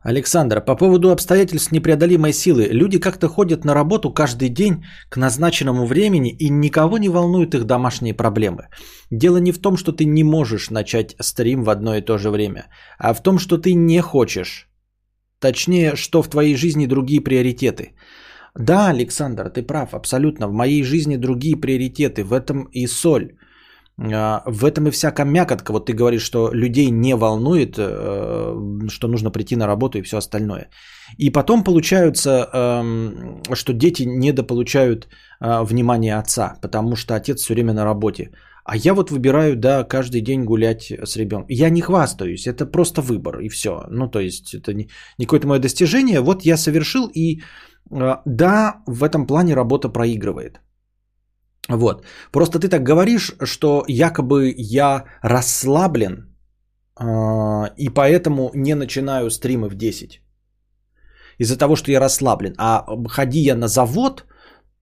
Александр, по поводу обстоятельств непреодолимой силы. Люди как-то ходят на работу каждый день к назначенному времени и никого не волнуют их домашние проблемы. Дело не в том, что ты не можешь начать стрим в одно и то же время, а в том, что ты не хочешь. Точнее, что в твоей жизни другие приоритеты. Да, Александр, ты прав, абсолютно. В моей жизни другие приоритеты. В этом и соль. А, в этом и всякая мякотка. Вот ты говоришь, что людей не волнует, э, что нужно прийти на работу и все остальное. И потом получается, эм, что дети недополучают э, внимание отца, потому что отец все время на работе. А я вот выбираю, да, каждый день гулять с ребенком. Я не хвастаюсь, это просто выбор и все. Ну, то есть это не, не какое-то мое достижение. Вот я совершил, и э, да, в этом плане работа проигрывает. Вот. Просто ты так говоришь, что якобы я расслаблен, э, и поэтому не начинаю стримы в 10. Из-за того, что я расслаблен. А ходи я на завод,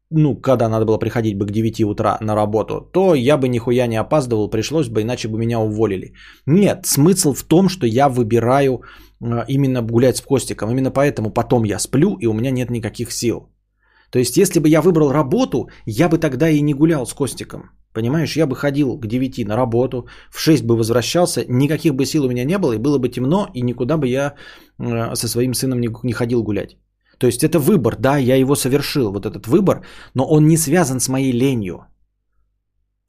ну, когда надо было приходить бы к 9 утра на работу, то я бы нихуя не опаздывал, пришлось бы, иначе бы меня уволили. Нет, смысл в том, что я выбираю э, именно гулять с Костиком. Именно поэтому потом я сплю, и у меня нет никаких сил. То есть, если бы я выбрал работу, я бы тогда и не гулял с Костиком. Понимаешь, я бы ходил к 9 на работу, в 6 бы возвращался, никаких бы сил у меня не было, и было бы темно, и никуда бы я э, со своим сыном не, ходил гулять. То есть это выбор, да, я его совершил, вот этот выбор, но он не связан с моей ленью.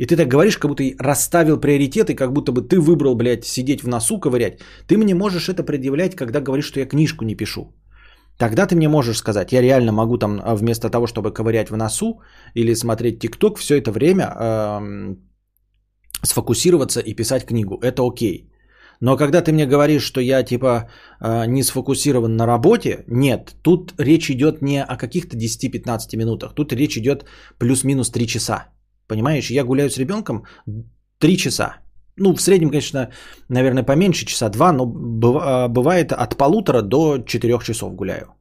И ты так говоришь, как будто расставил приоритеты, как будто бы ты выбрал, блядь, сидеть в носу, ковырять. Ты мне можешь это предъявлять, когда говоришь, что я книжку не пишу. Тогда ты мне можешь сказать, я реально могу там а, вместо того, чтобы ковырять в носу или смотреть ТикТок, все это время э, сфокусироваться и писать книгу. Это окей. Но когда ты мне говоришь, что я типа э, не сфокусирован на работе, нет, тут речь идет не о каких-то 10-15 минутах, тут речь идет плюс-минус 3 часа. Понимаешь, я гуляю с ребенком 3 часа. Ну, в среднем, конечно, наверное, поменьше часа два, но бывает от полутора до четырех часов гуляю.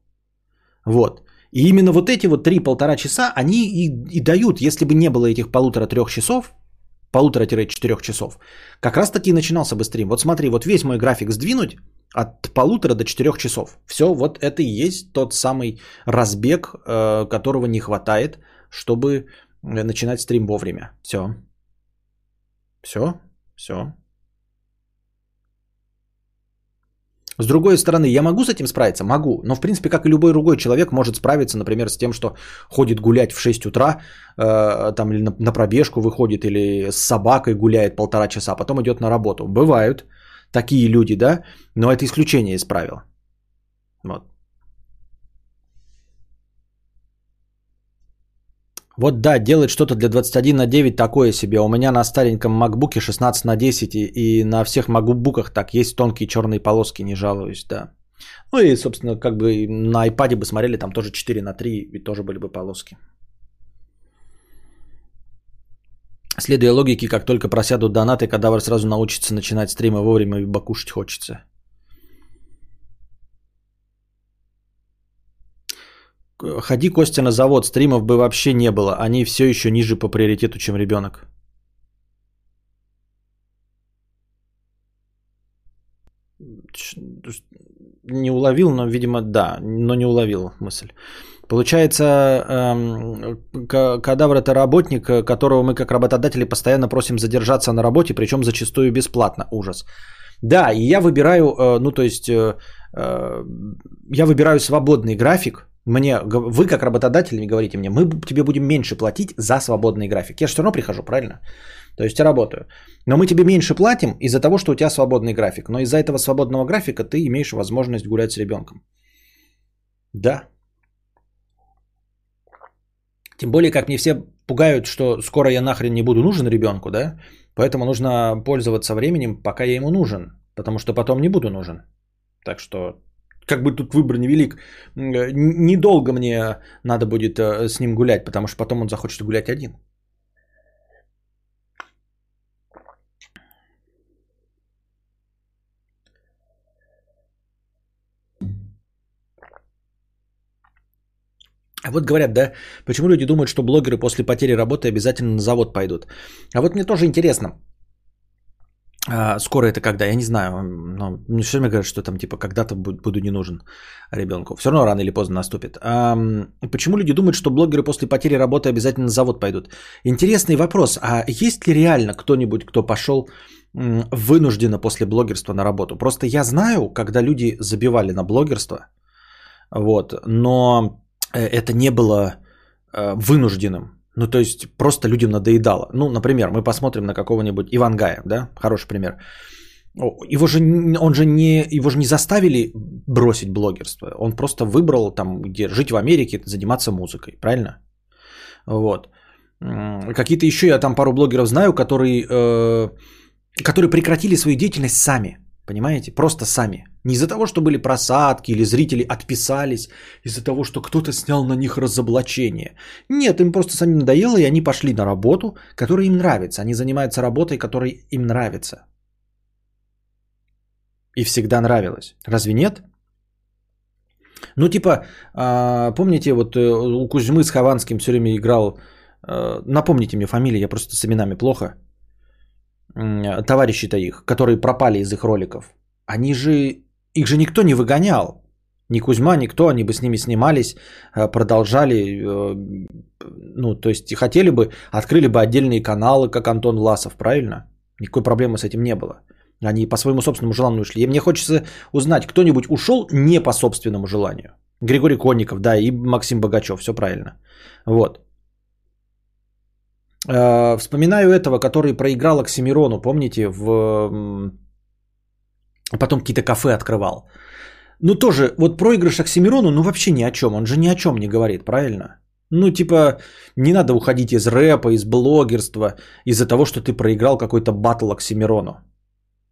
Вот. И именно вот эти вот три-полтора часа, они и, и дают, если бы не было этих полутора-трех часов, полутора-четырех часов, как раз таки начинался бы стрим. Вот смотри, вот весь мой график сдвинуть от полутора до четырех часов. Все, вот это и есть тот самый разбег, э, которого не хватает, чтобы начинать стрим вовремя. Все. Все. Все. С другой стороны, я могу с этим справиться? Могу. Но, в принципе, как и любой другой человек может справиться, например, с тем, что ходит гулять в 6 утра, э, там, или на, на пробежку выходит, или с собакой гуляет полтора часа, а потом идет на работу. Бывают такие люди, да, но это исключение из правил. Вот. Вот да, делать что-то для 21 на 9 такое себе. У меня на стареньком макбуке 16 на 10 и, и на всех макбуках так есть тонкие черные полоски, не жалуюсь, да. Ну и, собственно, как бы на iPad бы смотрели, там тоже 4 на 3 и тоже были бы полоски. Следуя логике, как только просядут донаты, кадавр сразу научится начинать стримы вовремя и бакушить хочется. Ходи, Костя, на завод, стримов бы вообще не было. Они все еще ниже по приоритету, чем ребенок. Не уловил, но, видимо, да, но не уловил мысль. Получается, эм, кадавр это работник, которого мы как работодатели постоянно просим задержаться на работе, причем зачастую бесплатно. Ужас. Да, и я выбираю, э, ну то есть, э, э, я выбираю свободный график, мне, вы как работодатель говорите мне, мы тебе будем меньше платить за свободный график. Я же все равно прихожу, правильно? То есть я работаю. Но мы тебе меньше платим из-за того, что у тебя свободный график. Но из-за этого свободного графика ты имеешь возможность гулять с ребенком. Да. Тем более, как мне все пугают, что скоро я нахрен не буду нужен ребенку, да? Поэтому нужно пользоваться временем, пока я ему нужен. Потому что потом не буду нужен. Так что как бы тут выбор невелик. Недолго мне надо будет э, с ним гулять, потому что потом он захочет гулять один. А вот говорят, да, почему люди думают, что блогеры после потери работы обязательно на завод пойдут. А вот мне тоже интересно, а, скоро это когда, я не знаю, но мне все время говорят, что там типа когда-то буду не нужен ребенку. Все равно рано или поздно наступит. А, почему люди думают, что блогеры после потери работы обязательно на завод пойдут? Интересный вопрос. А есть ли реально кто-нибудь, кто пошел вынужденно после блогерства на работу? Просто я знаю, когда люди забивали на блогерство, вот, но э, это не было э, вынужденным. Ну, то есть просто людям надоедало. Ну, например, мы посмотрим на какого-нибудь Ивангая, да, хороший пример. Его же, он же не, его же не заставили бросить блогерство. Он просто выбрал там, где жить в Америке, заниматься музыкой, правильно? Вот. Какие-то еще я там пару блогеров знаю, которые, э, которые прекратили свою деятельность сами. Понимаете? Просто сами. Не из-за того, что были просадки или зрители отписались, из-за того, что кто-то снял на них разоблачение. Нет, им просто самим надоело, и они пошли на работу, которая им нравится. Они занимаются работой, которая им нравится. И всегда нравилось. Разве нет? Ну, типа, а, помните, вот э, у Кузьмы с Хованским все время играл, э, напомните мне фамилии, я просто с именами плохо, товарищи-то их, которые пропали из их роликов. Они же их же никто не выгонял. Ни Кузьма, никто, они бы с ними снимались, э, продолжали, э, ну, то есть хотели бы, открыли бы отдельные каналы, как Антон Власов, правильно? Никакой проблемы с этим не было. Они по своему собственному желанию ушли. И мне хочется узнать, кто-нибудь ушел не по собственному желанию. Григорий Конников, да, и Максим Богачев, все правильно. Вот. Э, вспоминаю этого, который проиграл Оксимирону, помните, в потом какие-то кафе открывал. Ну тоже, вот проигрыш Оксимирону, ну вообще ни о чем, он же ни о чем не говорит, правильно? Ну типа, не надо уходить из рэпа, из блогерства, из-за того, что ты проиграл какой-то батл Оксимирону.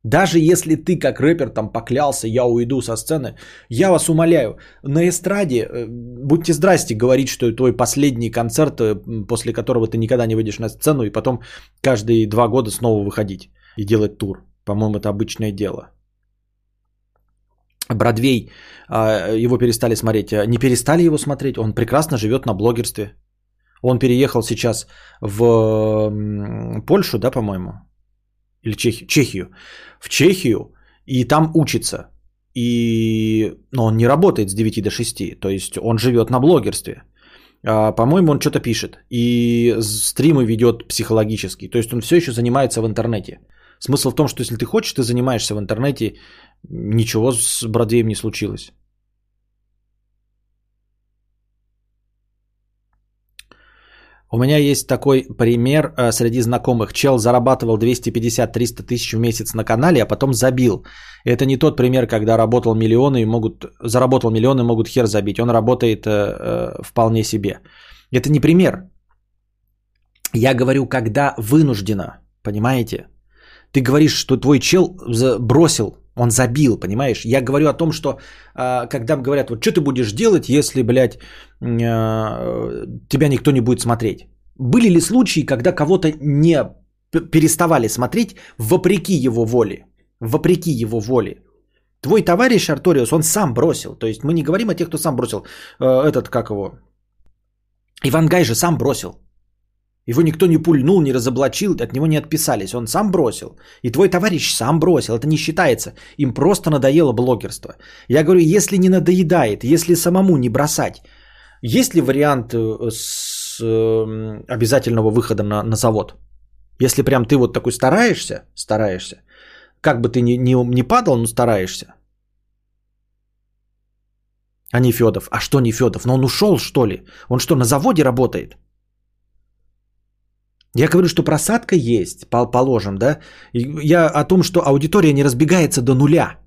Даже если ты как рэпер там поклялся, я уйду со сцены, я вас умоляю, на эстраде, э, будьте здрасте говорить, что твой последний концерт, э, после которого ты никогда не выйдешь на сцену, и потом каждые два года снова выходить и делать тур. По-моему, это обычное дело. Бродвей, а, его перестали смотреть. А, не перестали его смотреть, он прекрасно живет на блогерстве. Он переехал сейчас в Польшу, да, по-моему? Или Чехию? Чехию. В Чехию и там учится. И... Но он не работает с 9 до 6, то есть он живет на блогерстве. А, по-моему, он что-то пишет. И стримы ведет психологически. То есть он все еще занимается в интернете. Смысл в том, что если ты хочешь, ты занимаешься в интернете, ничего с Бродвеем не случилось. У меня есть такой пример э, среди знакомых. Чел зарабатывал 250-300 тысяч в месяц на канале, а потом забил. Это не тот пример, когда работал миллионы и могут, заработал миллионы и могут хер забить. Он работает э, э, вполне себе. Это не пример. Я говорю, когда вынуждено, понимаете? Ты говоришь, что твой чел бросил, он забил, понимаешь? Я говорю о том, что а, когда говорят, вот что ты будешь делать, если, блядь, а, тебя никто не будет смотреть? Были ли случаи, когда кого-то не переставали смотреть вопреки его воле? Вопреки его воле. Твой товарищ Арториус, он сам бросил. То есть мы не говорим о тех, кто сам бросил. Э, Этот, как его? Иван Гай же сам бросил. Его никто не пульнул, не разоблачил, от него не отписались. Он сам бросил. И твой товарищ сам бросил. Это не считается. Им просто надоело блогерство. Я говорю, если не надоедает, если самому не бросать, есть ли вариант э, с э, обязательного выхода на, на завод? Если прям ты вот такой стараешься, стараешься, как бы ты ни, ни, не падал, но стараешься. А не Федов. А что не Федов? Но он ушел, что ли? Он что, на заводе работает? Я говорю, что просадка есть, пол- положим, да? Я о том, что аудитория не разбегается до нуля.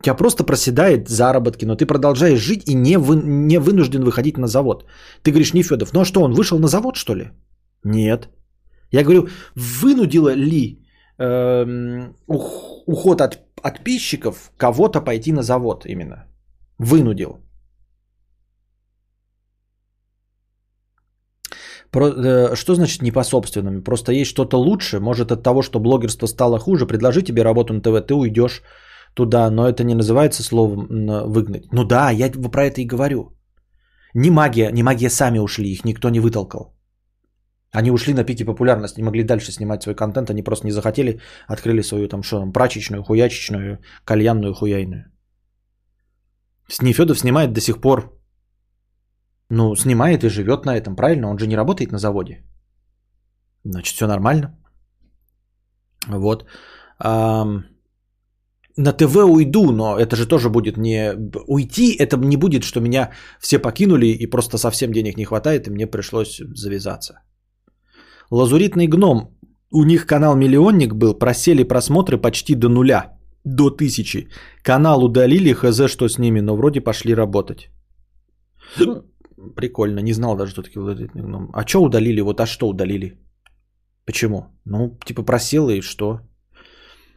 У тебя просто проседает заработки, но ты продолжаешь жить и не, вы, не вынужден выходить на завод. Ты говоришь, не Федов, ну а что, он вышел на завод, что ли? Нет. Я говорю, вынудила ли ух- уход от подписчиков кого-то пойти на завод именно? Вынудил. Про- э, что значит не по собственным? Просто есть что-то лучше. Может от того, что блогерство стало хуже, предложи тебе работу на ТВ, ты уйдешь туда, но это не называется словом выгнать. Ну да, я про это и говорю. Не магия, не магия сами ушли, их никто не вытолкал. Они ушли на пике популярности, не могли дальше снимать свой контент, они просто не захотели, открыли свою там что там, прачечную, хуячечную, кальянную, хуяйную. С Нефедов снимает до сих пор. Ну, снимает и живет на этом, правильно? Он же не работает на заводе. Значит, все нормально. Вот. На ТВ уйду, но это же тоже будет не... Уйти, это не будет, что меня все покинули и просто совсем денег не хватает, и мне пришлось завязаться. Лазуритный гном. У них канал Миллионник был, просели просмотры почти до нуля. До тысячи. Канал удалили, хз, что с ними, но вроде пошли работать. Прикольно, не знал даже, что такие лазуритный гном. А что удалили? Вот а что удалили? Почему? Ну, типа просел и что?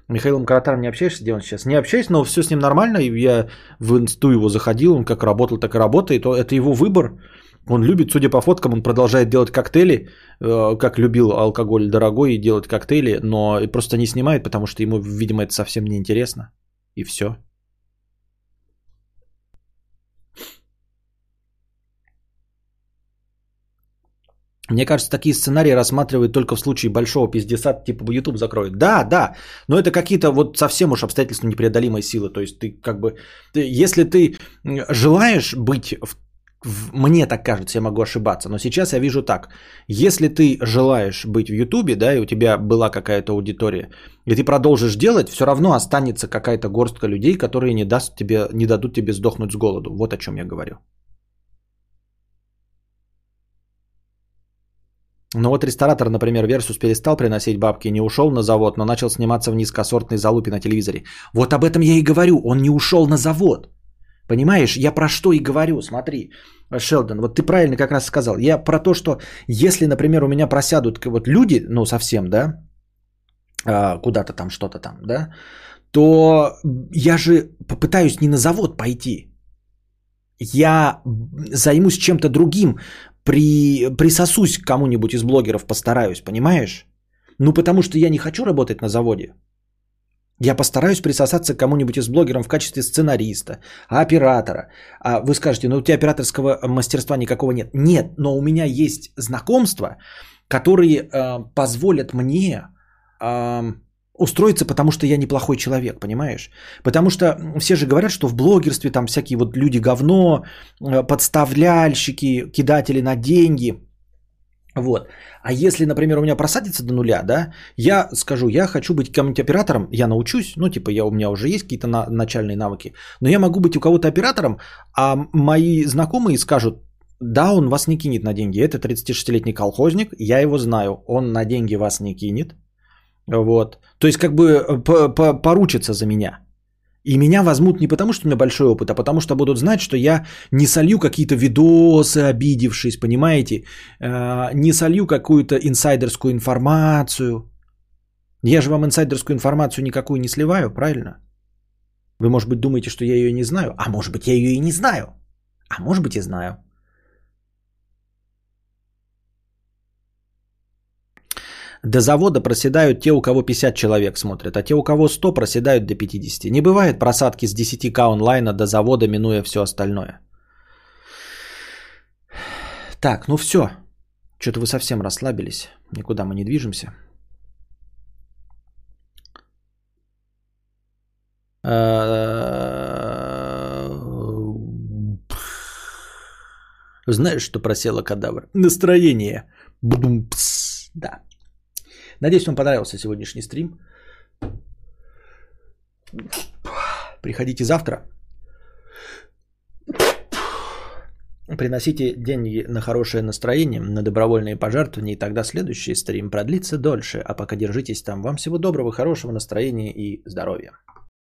Михаилом Каратаром не общаешься, где он сейчас? Не общаюсь, но все с ним нормально. Я в инсту его заходил, он как работал, так и работает. То Это его выбор. Он любит, судя по фоткам, он продолжает делать коктейли, э, как любил алкоголь дорогой и делать коктейли, но просто не снимает, потому что ему, видимо, это совсем не интересно. И все. Мне кажется, такие сценарии рассматривают только в случае большого пиздеса, типа YouTube закроют. Да, да, но это какие-то вот совсем уж обстоятельства непреодолимой силы. То есть ты как бы, ты, если ты желаешь быть, в- мне так кажется, я могу ошибаться, но сейчас я вижу так. Если ты желаешь быть в YouTube, да, и у тебя была какая-то аудитория, и ты продолжишь делать, все равно останется какая-то горстка людей, которые не, даст тебе, не дадут тебе сдохнуть с голоду. Вот о чем я говорю. Ну вот ресторатор, например, Версус перестал приносить бабки, не ушел на завод, но начал сниматься в низкосортной залупе на телевизоре. Вот об этом я и говорю, он не ушел на завод. Понимаешь, я про что и говорю, смотри, Шелдон, вот ты правильно как раз сказал. Я про то, что если, например, у меня просядут вот люди, ну совсем, да, а, куда-то там, что-то там, да, то я же попытаюсь не на завод пойти. Я займусь чем-то другим, при, присосусь к кому-нибудь из блогеров, постараюсь, понимаешь? Ну, потому что я не хочу работать на заводе. Я постараюсь присосаться к кому-нибудь из блогеров в качестве сценариста, оператора. А вы скажете, ну у тебя операторского мастерства никакого нет. Нет, но у меня есть знакомства, которые э, позволят мне э, устроиться, потому что я неплохой человек, понимаешь? Потому что все же говорят, что в блогерстве там всякие вот люди говно, э, подставляльщики, кидатели на деньги. Вот. А если, например, у меня просадится до нуля, да, я скажу, я хочу быть кем-нибудь оператором, я научусь, ну, типа, я, у меня уже есть какие-то на, начальные навыки, но я могу быть у кого-то оператором, а мои знакомые скажут, да, он вас не кинет на деньги, это 36-летний колхозник, я его знаю, он на деньги вас не кинет, вот, то есть как бы по- по- поручится за меня. И меня возьмут не потому, что у меня большой опыт, а потому что будут знать, что я не солью какие-то видосы, обидевшись, понимаете? Э, не солью какую-то инсайдерскую информацию. Я же вам инсайдерскую информацию никакую не сливаю, правильно? Вы, может быть, думаете, что я ее не знаю? А может быть, я ее и не знаю. А может быть, и знаю. До завода проседают те, у кого 50 человек смотрят, а те, у кого 100, проседают до 50. Не бывает просадки с 10к онлайна до завода, минуя все остальное. Так, ну все. Что-то вы совсем расслабились. Никуда мы не движемся. Знаешь, что просела кадавр? Настроение. Да. Надеюсь, вам понравился сегодняшний стрим. Приходите завтра. Приносите деньги на хорошее настроение, на добровольные пожертвования, и тогда следующий стрим продлится дольше. А пока держитесь там. Вам всего доброго, хорошего настроения и здоровья.